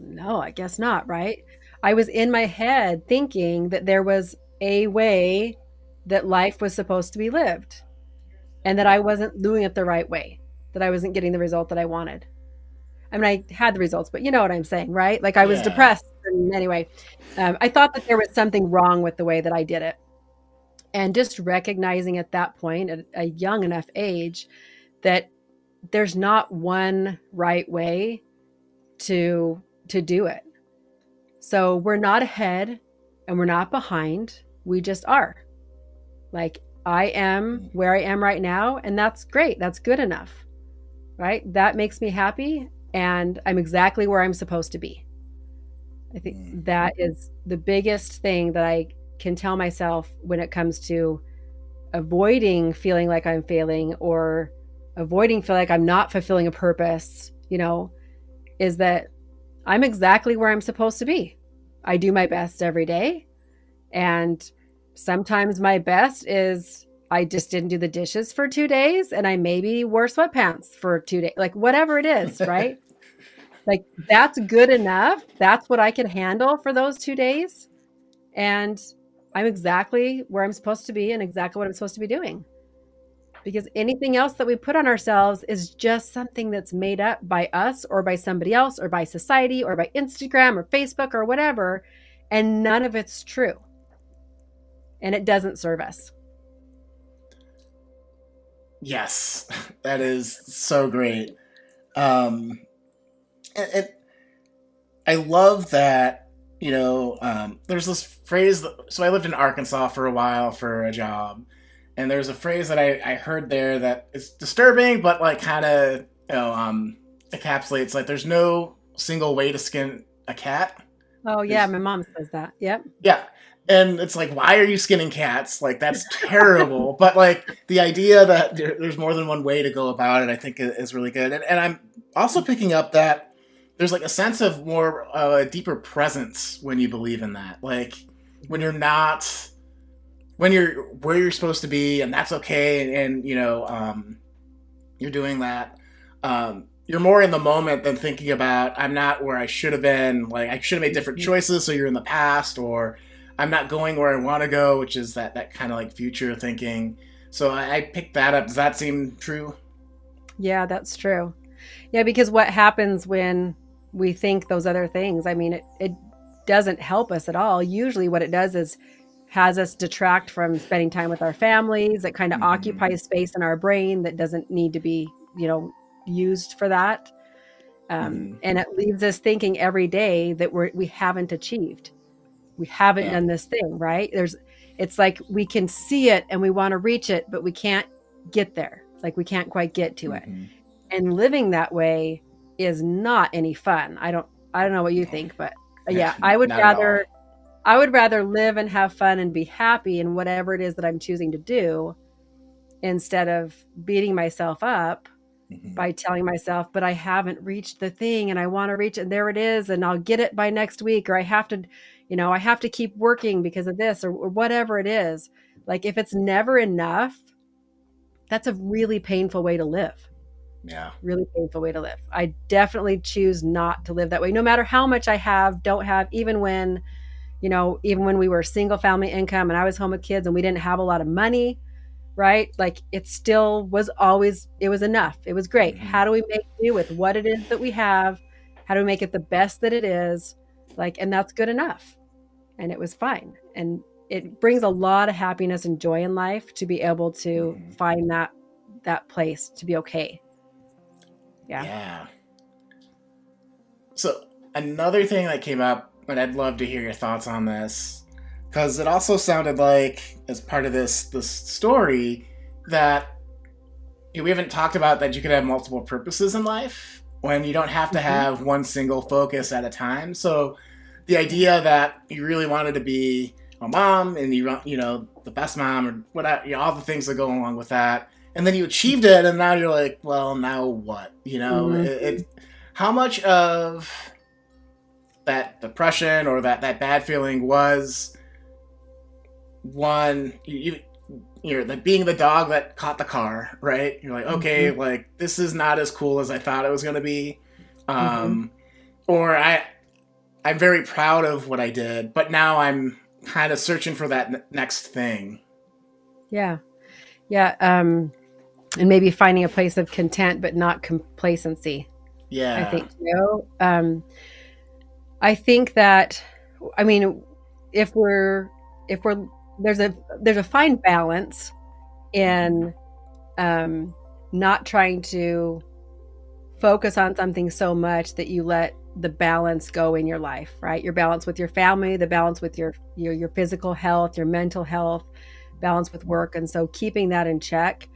no i guess not right i was in my head thinking that there was a way that life was supposed to be lived and that i wasn't doing it the right way that i wasn't getting the result that i wanted I mean, I had the results, but you know what I'm saying, right? Like I was Yeah. depressed. And anyway, um, I thought that there was something wrong with the way that I did it. And just recognizing at that point, at a young enough age, that there's not one right way to to do it. So we're not ahead and we're not behind. We just are. Like I am where I am right now, and that's great. That's good enough. Right? That makes me happy and I'm exactly where I'm supposed to be. I think Mm. that is the biggest thing that I can tell myself when it comes to avoiding feeling like I'm failing or avoiding feel like I'm not fulfilling a purpose, you know, is that I'm exactly where I'm supposed to be. I do my best every day. And sometimes my best is I just didn't do the dishes for two days and I maybe wore sweatpants for two days, like whatever it is, right? like that's good enough. That's what I can handle for those two days. And I'm exactly where I'm supposed to be and exactly what I'm supposed to be doing. Because anything else that we put on ourselves is just something that's made up by us or by somebody else or by society or by Instagram or Facebook or whatever. And none of it's true. And it doesn't serve us. Yes, that is so great. Um, and, and I love that, you know, um, there's this phrase. That, so I lived in Arkansas for a while for a job, and there's a phrase that I, I heard there that is disturbing, but like kind of, you know, um, encapsulates like there's no single way to skin a cat. Oh, yeah. Is- My mom says that. Yep. Yeah. And it's like, why are you skinning cats? Like, that's terrible. but, like, the idea that there, there's more than one way to go about it, I think, is really good. And, and I'm also picking up that there's, like, a sense of more, uh, deeper presence when you believe in that. Like, when you're not, when you're where you're supposed to be, and that's okay, and, and you know, um, you're doing that. Um, you're more in the moment than thinking about I'm not where I should have been. Like I should have made different Mhm. choices, so you're in the past, or I'm not going where I want to go, which is that that kind of like future thinking. So I, I picked that up. Does that seem true? Yeah, that's true. Yeah, because what happens when we think those other things, I mean, it, it doesn't help us at all. Usually, what it does is has us detract from spending time with our families. It kind of Mhm. occupies space in our brain that doesn't need to be, you know, used for that. Um, Mhm. And it leaves us thinking every day that we're, we haven't achieved. We haven't Yeah. done this thing, right? There's, it's like we can see it and we want to reach it, but we can't get there. It's like we can't quite get to it Mhm. and living that way is not any fun. I don't I don't know what you think, but yeah, I would rather I would rather live and have fun and be happy in whatever it is that I'm choosing to do instead of beating myself up mm-hmm. by telling myself, but I haven't reached the thing and I want to reach it. And there it is. And I'll get it by next week. Or I have to, you know, I have to keep working because of this or, or whatever it is. Like if it's never enough, that's a really painful way to live. Yeah. Really painful way to live. I definitely choose not to live that way, no matter how much I have, don't have, even when, you know, even when we were single family income and I was home with kids and we didn't have a lot of money right? Like it still was always, it was enough. It was great. Mm-hmm. How do we make do with what it is that we have? How do we make it the best that it is? Like, and that's good enough. And it was fine. And it brings a lot of happiness and joy in life to be able to mm-hmm. find that that place to be okay. Yeah. Yeah. So another thing that came up, and I'd love to hear your thoughts on this, because it also sounded like as part of this this story that you know, we haven't talked about that you could have multiple purposes in life when you don't have to mm-hmm. have one single focus at a time so the idea that you really wanted to be a mom and you you know the best mom or whatever you know, all the things that go along with that and then you achieved it and now you're like well now what you know mm-hmm. it, it, how much of that depression or that that bad feeling was one you, you're like being the dog that caught the car right? You're like okay mm-hmm. like this is not as cool as i thought it was going to be. Um mm-hmm. or i i'm very proud of what i did but now i'm kind of searching for that n- next thing. Yeah. Yeah um and maybe finding a place of content but not complacency yeah. i think you know? Um i think that i mean if we're if we're there's a there's a fine balance in um, not trying to focus on something so much that you let the balance go in your life right? Your balance with your family the balance with your your, your physical health your mental health balance with work. And so keeping that in check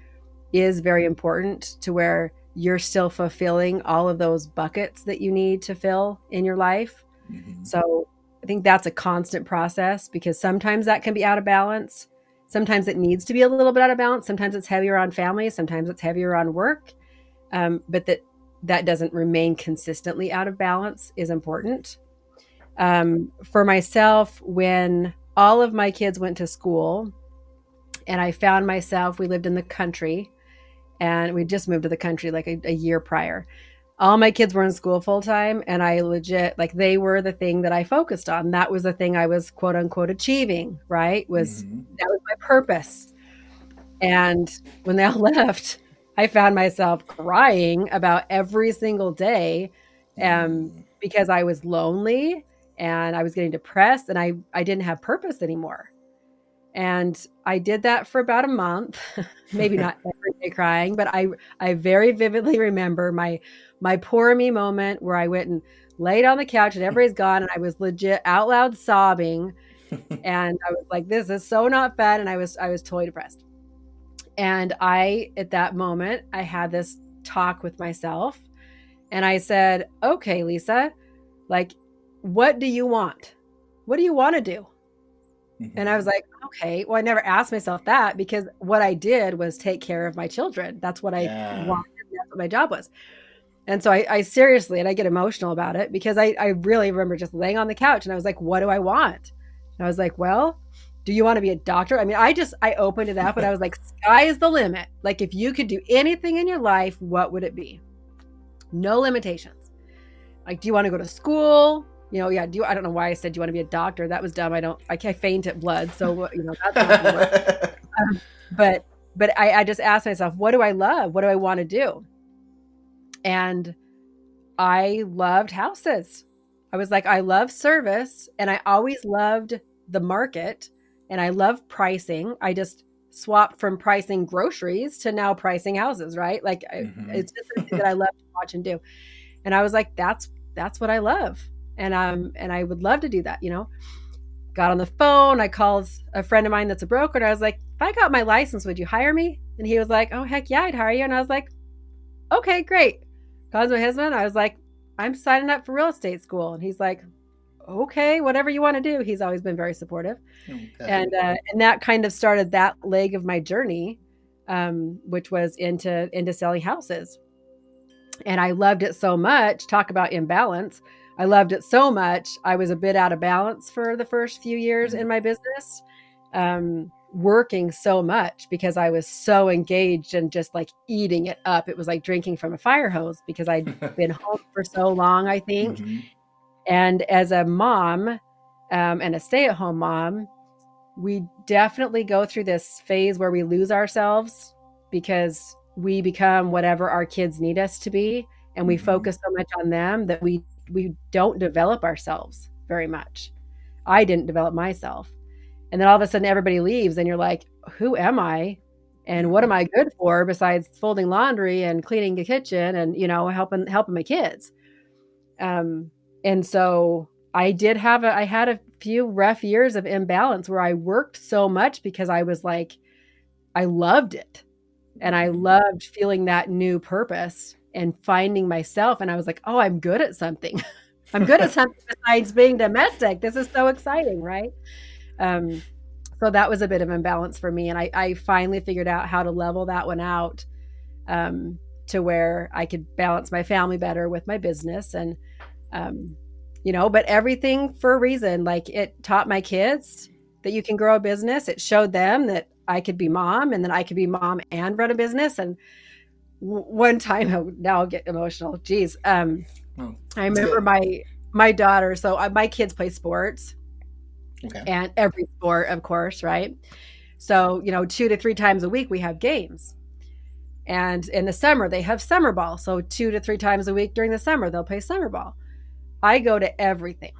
is very important to where you're still fulfilling all of those buckets that you need to fill in your life mm-hmm. so I think that's a constant process because sometimes that can be out of balance. Sometimes it needs to be a little bit out of balance. Sometimes it's heavier on family. Sometimes it's heavier on work. Um, but that that doesn't remain consistently out of balance is important. Um, for myself, when all of my kids went to school, and I found myself, we lived in the country, and we just moved to the country like a, a year prior all my kids were in school full time and I legit like they were the thing that I focused on. That was the thing I was quote unquote achieving, right? Was mm-hmm. that was my purpose. And when they all left, I found myself crying about every single day um, mm-hmm. because I was lonely and I was getting depressed and I, I didn't have purpose anymore. And I did that for about a month, maybe not every day crying, but I, I very vividly remember my my poor me moment where I went and laid on the couch and everybody's gone and I was legit out loud sobbing and I was like this is so not fun and I was I was totally depressed. And I at that moment I had this talk with myself and I said, "Okay, Lisa, like what do you want? What do you want to do?" Mm-hmm. And I was like, okay, well, I never asked myself that because what I did was take care of my children. That's what I yeah. wanted. That's what my job was. And so I, I, seriously, and I get emotional about it because I, I really remember just laying on the couch and I was like, what do I want? And I was like, well, do you want to be a doctor? I mean, I just, I opened it up and I was like, sky is the limit. Like, if you could do anything in your life, what would it be? No limitations. Like, do you want to go to school? You know, yeah. Do you, I don't know why I said, do you want to be a doctor? That was dumb. I don't, I can't faint at blood. So, you know, that's um, but, but I, I just asked myself, what do I love? What do I want to do? And I loved houses. I was like, I love service and I always loved the market and I love pricing. I just swapped from pricing groceries to now pricing houses, right? Like mm-hmm. it's just something that I love to watch and do. And I was like, that's that's what I love. And um and I would love to do that, you know. Got on the phone, I called a friend of mine that's a broker, and I was like, if I got my license, would you hire me? And he was like, Oh heck yeah, I'd hire you. And I was like, Okay, great. Cause my husband, I was like, I'm signing up for real estate school. And he's like, okay, whatever you want to do. He's always been very supportive. Okay. And uh, and that kind of started that leg of my journey, um, which was into into selling houses. And I loved it so much. Talk about imbalance. I loved it so much. I was a bit out of balance for the first few years in my business, um, working so much because I was so engaged and just like eating it up. It was like drinking from a fire hose because I'd been home for so long, I think. Mhm. And as a mom um, and a stay at home mom, we definitely go through this phase where we lose ourselves because we become whatever our kids need us to be. And we Mhm. focus so much on them that we, we don't develop ourselves very much. I didn't develop myself. And then all of a sudden everybody leaves and you're like, who am I? And what am I good for besides folding laundry and cleaning the kitchen and, you know, helping, helping my kids? Um, and so I did have a I had a few rough years of imbalance where I worked so much because I was like I loved it. And I loved feeling that new purpose and finding myself and I was like, "Oh, I'm good at something. I'm good at something besides being domestic. This is so exciting, right?" Um so that was a bit of imbalance for me and I I finally figured out how to level that one out um to where I could balance my family better with my business and um, you know, but everything for a reason. Like it taught my kids that you can grow a business. It showed them that I could be mom and then I could be mom and run a business. And w- one time, oh, now I'll get emotional. Geez. Um, Oh, I remember good. my, my daughter. So uh, my kids play sports Okay. and every sport, of course, right? So, you know, two to three times a week we have games. And in the summer, they have summer ball. So, two to three times a week during the summer, they'll play summer ball. I go to everything.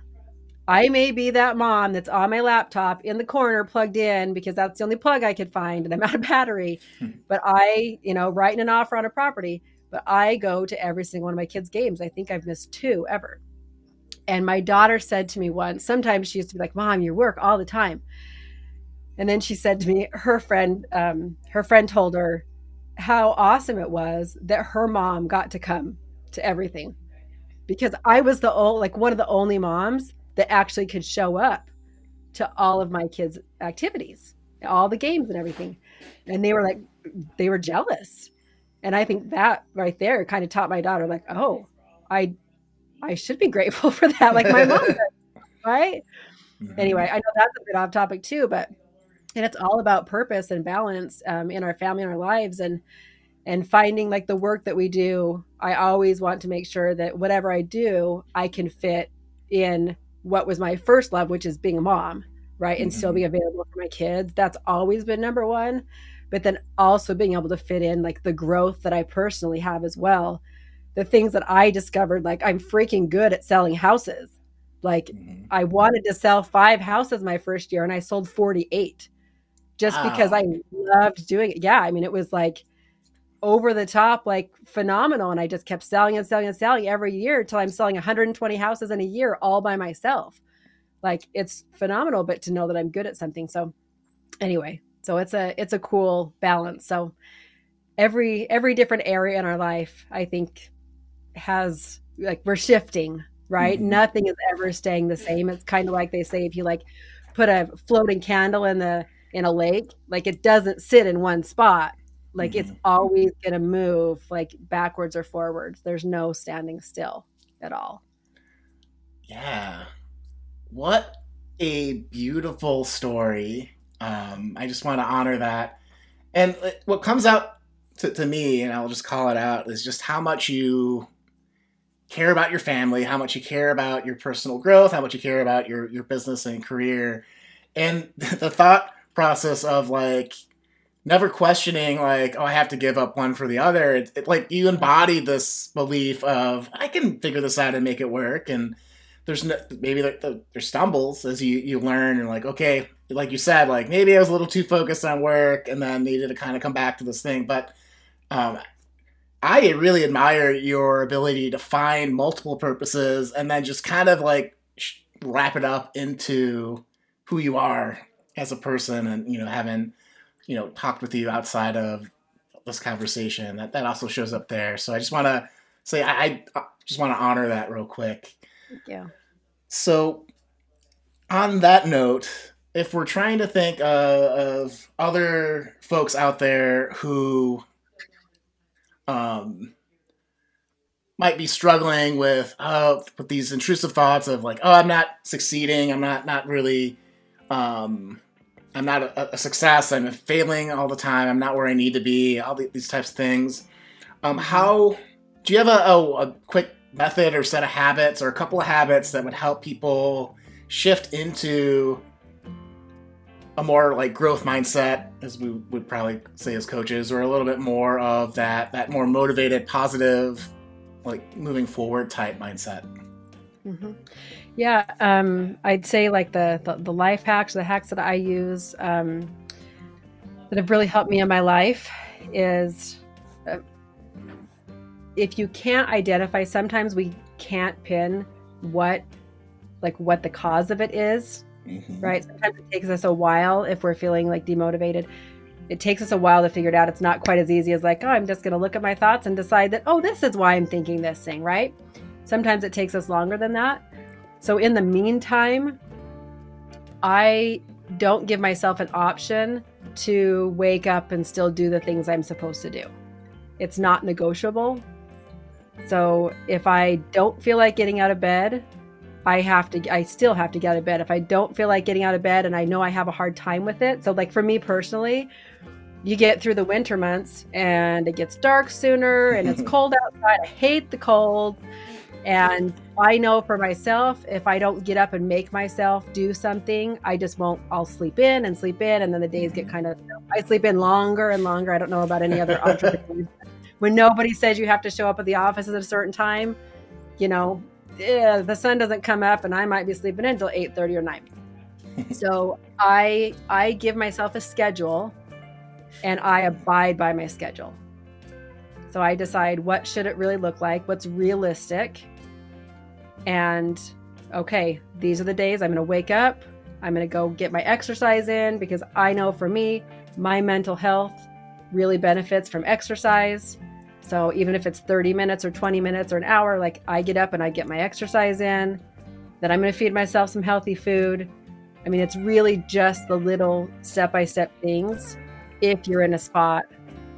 I may be that mom that's on my laptop in the corner plugged in because that's the only plug I could find and I'm out of battery. Hmm. But I, you know, writing an offer on a property, but I go to every single one of my kids' games. I think I've missed two ever. And my daughter said to me once, sometimes she used to be like, Mom, you work all the time. And then she said to me, her friend, um, her friend told her how awesome it was that her mom got to come to everything because I was the old, like one of the only moms that actually could show up to all of my kids' activities, all the games and everything. And they were like, they were jealous. And I think that right there kind of taught my daughter, like, oh, I, I should be grateful for that, like my mom, right? Mhm. Anyway, I know that's a bit off topic too, but and it's all about purpose and balance um, in our family and our lives, and and finding like the work that we do. I always want to make sure that whatever I do, I can fit in what was my first love, which is being a mom, right, and still Mhm. be available for my kids. That's always been number one. But then also being able to fit in like the growth that I personally have as well. The things that I discovered, like I'm freaking good at selling houses. Like Mhm. I wanted to sell five houses my first year and I sold 48 just because I loved doing it. Yeah. I mean, it was like over the top, like phenomenal. And I just kept selling and selling and selling every year until I'm selling 120 houses in a year all by myself. Like it's phenomenal, but to know that I'm good at something. So anyway, so it's a it's a cool balance. So every every different area in our life, I think has like we're shifting, right? Mhm. Nothing is ever staying the same. It's kind of like they say if you like put a floating candle in the in a lake, like it doesn't sit in one spot. Like it's Mhm. always going to move like backwards or forwards. There's no standing still at all. Yeah. What a beautiful story. Um, I just want to honor that. And uh, what comes out to, to me, and I'll just call it out, is just how much you care about your family, how much you care about your personal growth, how much you care about your, your business and career. And the thought process of like never questioning like oh i have to give up one for the other it, it, like you embody this belief of i can figure this out and make it work and there's no, maybe there, there's stumbles as you you learn and like okay like you said like maybe i was a little too focused on work and then needed to kind of come back to this thing but um i really admire your ability to find multiple purposes and then just kind of like wrap it up into who you are as a person and you know having you know talked with you outside of this conversation that that also shows up there so i just want to say I, I just want to honor that real quick Thank you. so on that note, if we're trying to think uh, of other folks out there who um, might be struggling with uh, with these intrusive thoughts of like, oh, I'm not succeeding, I'm not not really, um, I'm not a, a success, I'm failing all the time, I'm not where I need to be, all the, these types of things. Um, how do you have a, a, a quick method or set of habits or a couple of habits that would help people shift into a more like growth mindset as we would probably say as coaches or a little bit more of that that more motivated positive like moving forward type mindset mm-hmm. yeah um, i'd say like the, the, the life hacks the hacks that i use um, that have really helped me in my life is uh, if you can't identify sometimes we can't pin what like what the cause of it is mm-hmm. right sometimes it takes us a while if we're feeling like demotivated it takes us a while to figure it out. It's not quite as easy as like, oh, I'm just going to look at my thoughts and decide that, oh, this is why I'm thinking this thing, right? Sometimes it takes us longer than that. So in the meantime, I don't give myself an option to wake up and still do the things I'm supposed to do. It's not negotiable. So if I don't feel like getting out of bed, I have to I still have to get out of bed. If I don't feel like getting out of bed and I know I have a hard time with it. So like for me personally, you get through the winter months and it gets dark sooner and it's cold outside. I hate the cold. And I know for myself, if I don't get up and make myself do something, I just won't. I'll sleep in and sleep in. And then the days get kind of, I sleep in longer and longer. I don't know about any other entrepreneurs. when nobody says you have to show up at the office at a certain time, you know, yeah, the sun doesn't come up and I might be sleeping until 8 30 or 9. so I I give myself a schedule and I abide by my schedule. So I decide what should it really look like, what's realistic. And okay, these are the days I'm going to wake up, I'm going to go get my exercise in because I know for me, my mental health really benefits from exercise. So even if it's 30 minutes or 20 minutes or an hour, like I get up and I get my exercise in, then I'm going to feed myself some healthy food. I mean, it's really just the little step by step things if you're in a spot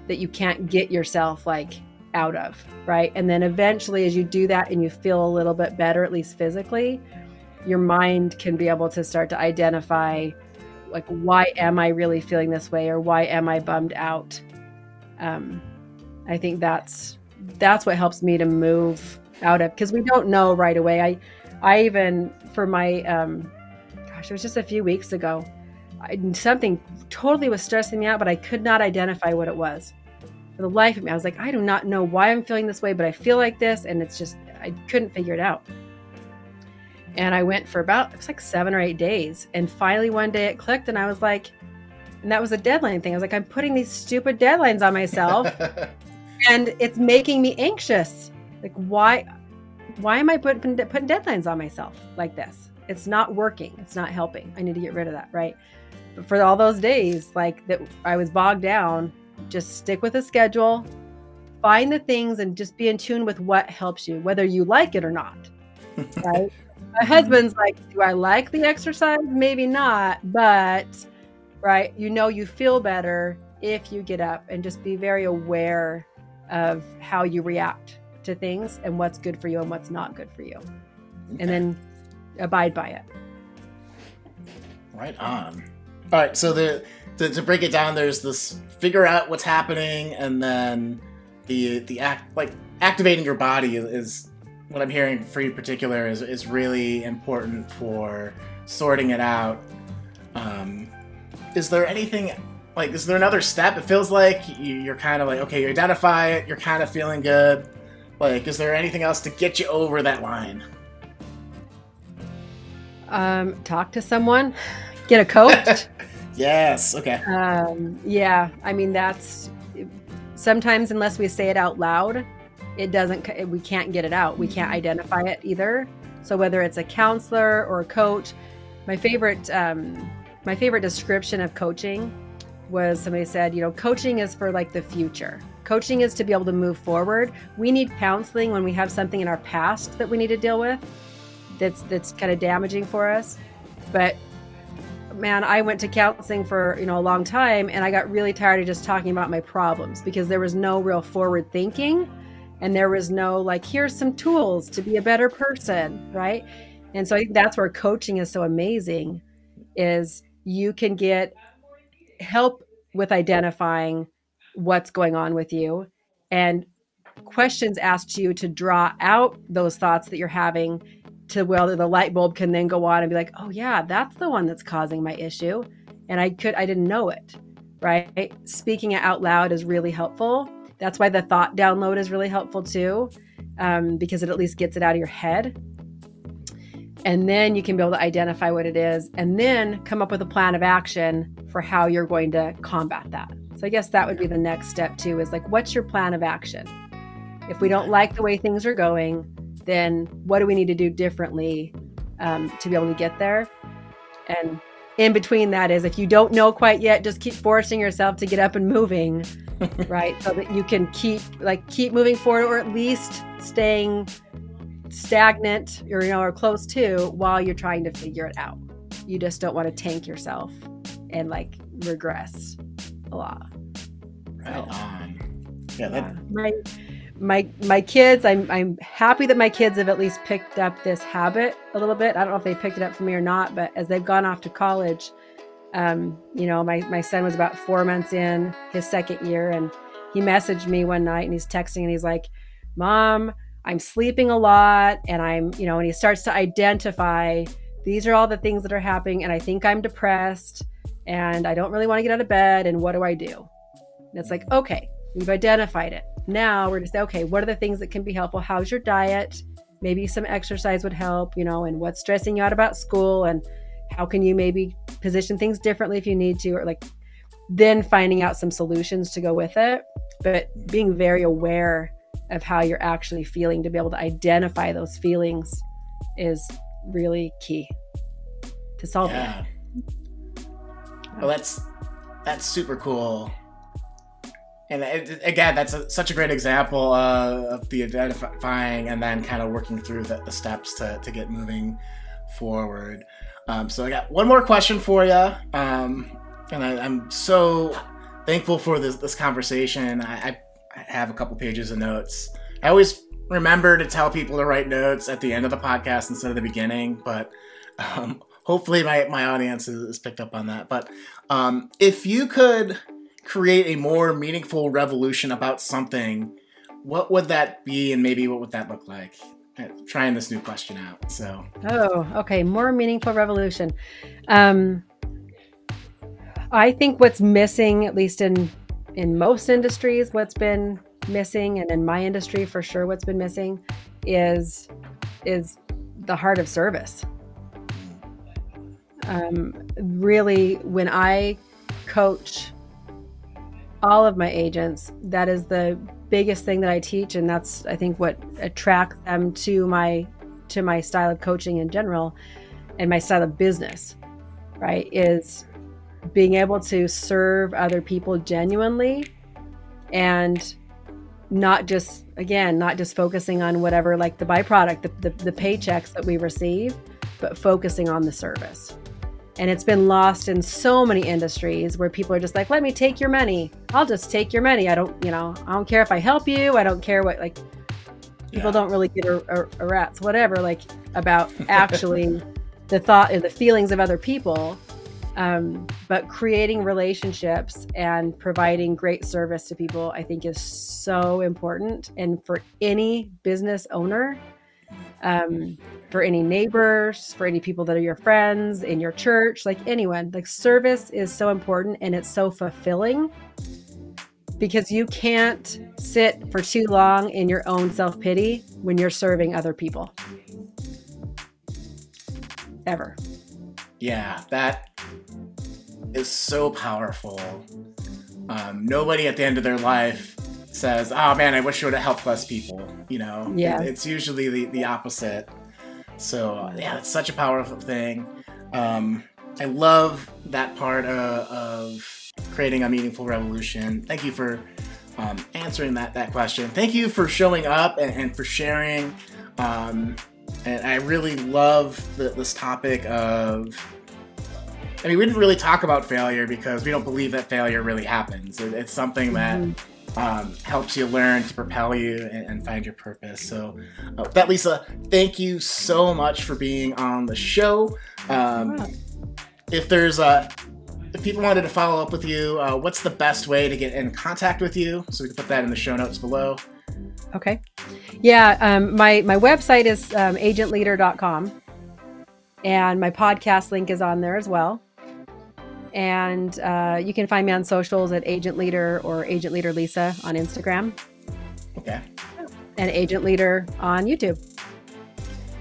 that you can't get yourself like out of, right? And then eventually, as you do that and you feel a little bit better, at least physically, your mind can be able to start to identify like, why am I really feeling this way or why am I bummed out? Um, I think that's that's what helps me to move out of because we don't know right away. I I even for my um, gosh, it was just a few weeks ago. I, something totally was stressing me out, but I could not identify what it was. For the life of me, I was like, I do not know why I'm feeling this way, but I feel like this, and it's just I couldn't figure it out. And I went for about it was like seven or eight days, and finally one day it clicked, and I was like, and that was a deadline thing. I was like, I'm putting these stupid deadlines on myself, and it's making me anxious. Like, why? Why am I putting putting deadlines on myself like this? It's not working. It's not helping. I need to get rid of that, right? But for all those days, like that, I was bogged down. Just stick with a schedule, find the things, and just be in tune with what helps you, whether you like it or not. Right? My husband's like, Do I like the exercise? Maybe not, but right, you know, you feel better if you get up and just be very aware of how you react to things and what's good for you and what's not good for you. Okay. And then abide by it. Right on. All right, so the to, to break it down, there's this figure out what's happening, and then the the act like activating your body is what I'm hearing for you in particular is is really important for sorting it out. Um, is there anything like is there another step? It feels like you're kind of like okay, you identify it, you're kind of feeling good. Like, is there anything else to get you over that line? Um, talk to someone, get a coach. Yes. Okay. Um, yeah. I mean, that's sometimes unless we say it out loud, it doesn't. We can't get it out. We can't identify it either. So whether it's a counselor or a coach, my favorite, um, my favorite description of coaching was somebody said, you know, coaching is for like the future. Coaching is to be able to move forward. We need counseling when we have something in our past that we need to deal with that's that's kind of damaging for us but man, I went to counseling for, you know, a long time and I got really tired of just talking about my problems because there was no real forward thinking and there was no like here's some tools to be a better person, right? And so I think that's where coaching is so amazing is you can get help with identifying what's going on with you and questions asked you to draw out those thoughts that you're having to where the light bulb can then go on and be like, oh yeah, that's the one that's causing my issue. And I could I didn't know it. Right. Speaking it out loud is really helpful. That's why the thought download is really helpful too, um, because it at least gets it out of your head. And then you can be able to identify what it is and then come up with a plan of action for how you're going to combat that. So I guess that would be the next step too is like, what's your plan of action? If we don't like the way things are going, then what do we need to do differently um, to be able to get there? And in between that is if you don't know quite yet, just keep forcing yourself to get up and moving, right? So that you can keep like keep moving forward or at least staying stagnant or you know or close to while you're trying to figure it out. You just don't want to tank yourself and like regress a lot. Right on. Yeah, that my my my kids i'm i'm happy that my kids have at least picked up this habit a little bit i don't know if they picked it up from me or not but as they've gone off to college um, you know my my son was about four months in his second year and he messaged me one night and he's texting and he's like mom i'm sleeping a lot and i'm you know and he starts to identify these are all the things that are happening and i think i'm depressed and i don't really want to get out of bed and what do i do and it's like okay we've identified it now we're to say, okay, what are the things that can be helpful? How's your diet? Maybe some exercise would help, you know, and what's stressing you out about school and how can you maybe position things differently if you need to, or like then finding out some solutions to go with it. But being very aware of how you're actually feeling to be able to identify those feelings is really key to solve yeah. it. Well, that's that's super cool and it, again, that's a, such a great example uh, of the identifying and then kind of working through the, the steps to, to get moving forward. Um, so I got one more question for you, um, and I, am so thankful for this, this conversation. I, I, have a couple pages of notes. I always remember to tell people to write notes at the end of the podcast instead of the beginning, but um, hopefully my, my audience has picked up on that. But um, if you could create a more meaningful revolution about something, what would that be and maybe what would that look like? Trying this new question out. So Oh, okay. More meaningful revolution. Um I think what's missing, at least in in most industries, what's been missing, and in my industry for sure what's been missing is is the heart of service. Um, really, when I coach all of my agents, that is the biggest thing that I teach, and that's I think what attracts them to my to my style of coaching in general, and my style of business, right? Is being able to serve other people genuinely, and not just again not just focusing on whatever like the byproduct the, the, the paychecks that we receive but focusing on the service and it's been lost in so many industries where people are just like, let me take your money. I'll just take your money. I don't, you know, I don't care if I help you. I don't care what, like, people yeah. don't really give a, a, a, rat's whatever, like, about actually the thought and the feelings of other people. Um, but creating relationships and providing great service to people, I think, is so important. And for any business owner, um, for any neighbors, for any people that are your friends in your church, like anyone. Like service is so important and it's so fulfilling because you can't sit for too long in your own self pity when you're serving other people. Ever. Yeah, that is so powerful. Um, nobody at the end of their life says, "Oh man, I wish I would have helped less people." You know, yeah, it's usually the, the opposite. So yeah, it's such a powerful thing. Um, I love that part of, of, creating a meaningful revolution. Thank you for um, answering that that question. Thank you for showing up and, and for sharing. Um, and I really love the, this topic of I mean, we didn't really talk about failure because we don't believe that failure really happens. It, it's something that Mhm. um, helps you learn to propel you and, and find your purpose. So, uh, that Lisa, thank you so much for being on the show. Um, Wow. if there's a if people wanted to follow up with you, uh, what's the best way to get in contact with you? So we can put that in the show notes below. Okay. Yeah, um, my my website is um, agentleader.com, and my podcast link is on there as well. And uh, you can find me on socials at Agent Leader or Agent Leader Lisa on Instagram, Okay. and Agent Leader on YouTube.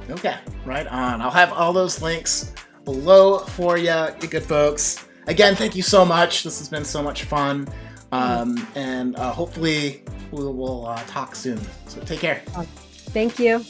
Okay, right on. I'll have all those links below for you, you good folks. Again, thank you so much. This has been so much fun. Um, and uh, hopefully we will uh, talk soon. So take care. Thank you.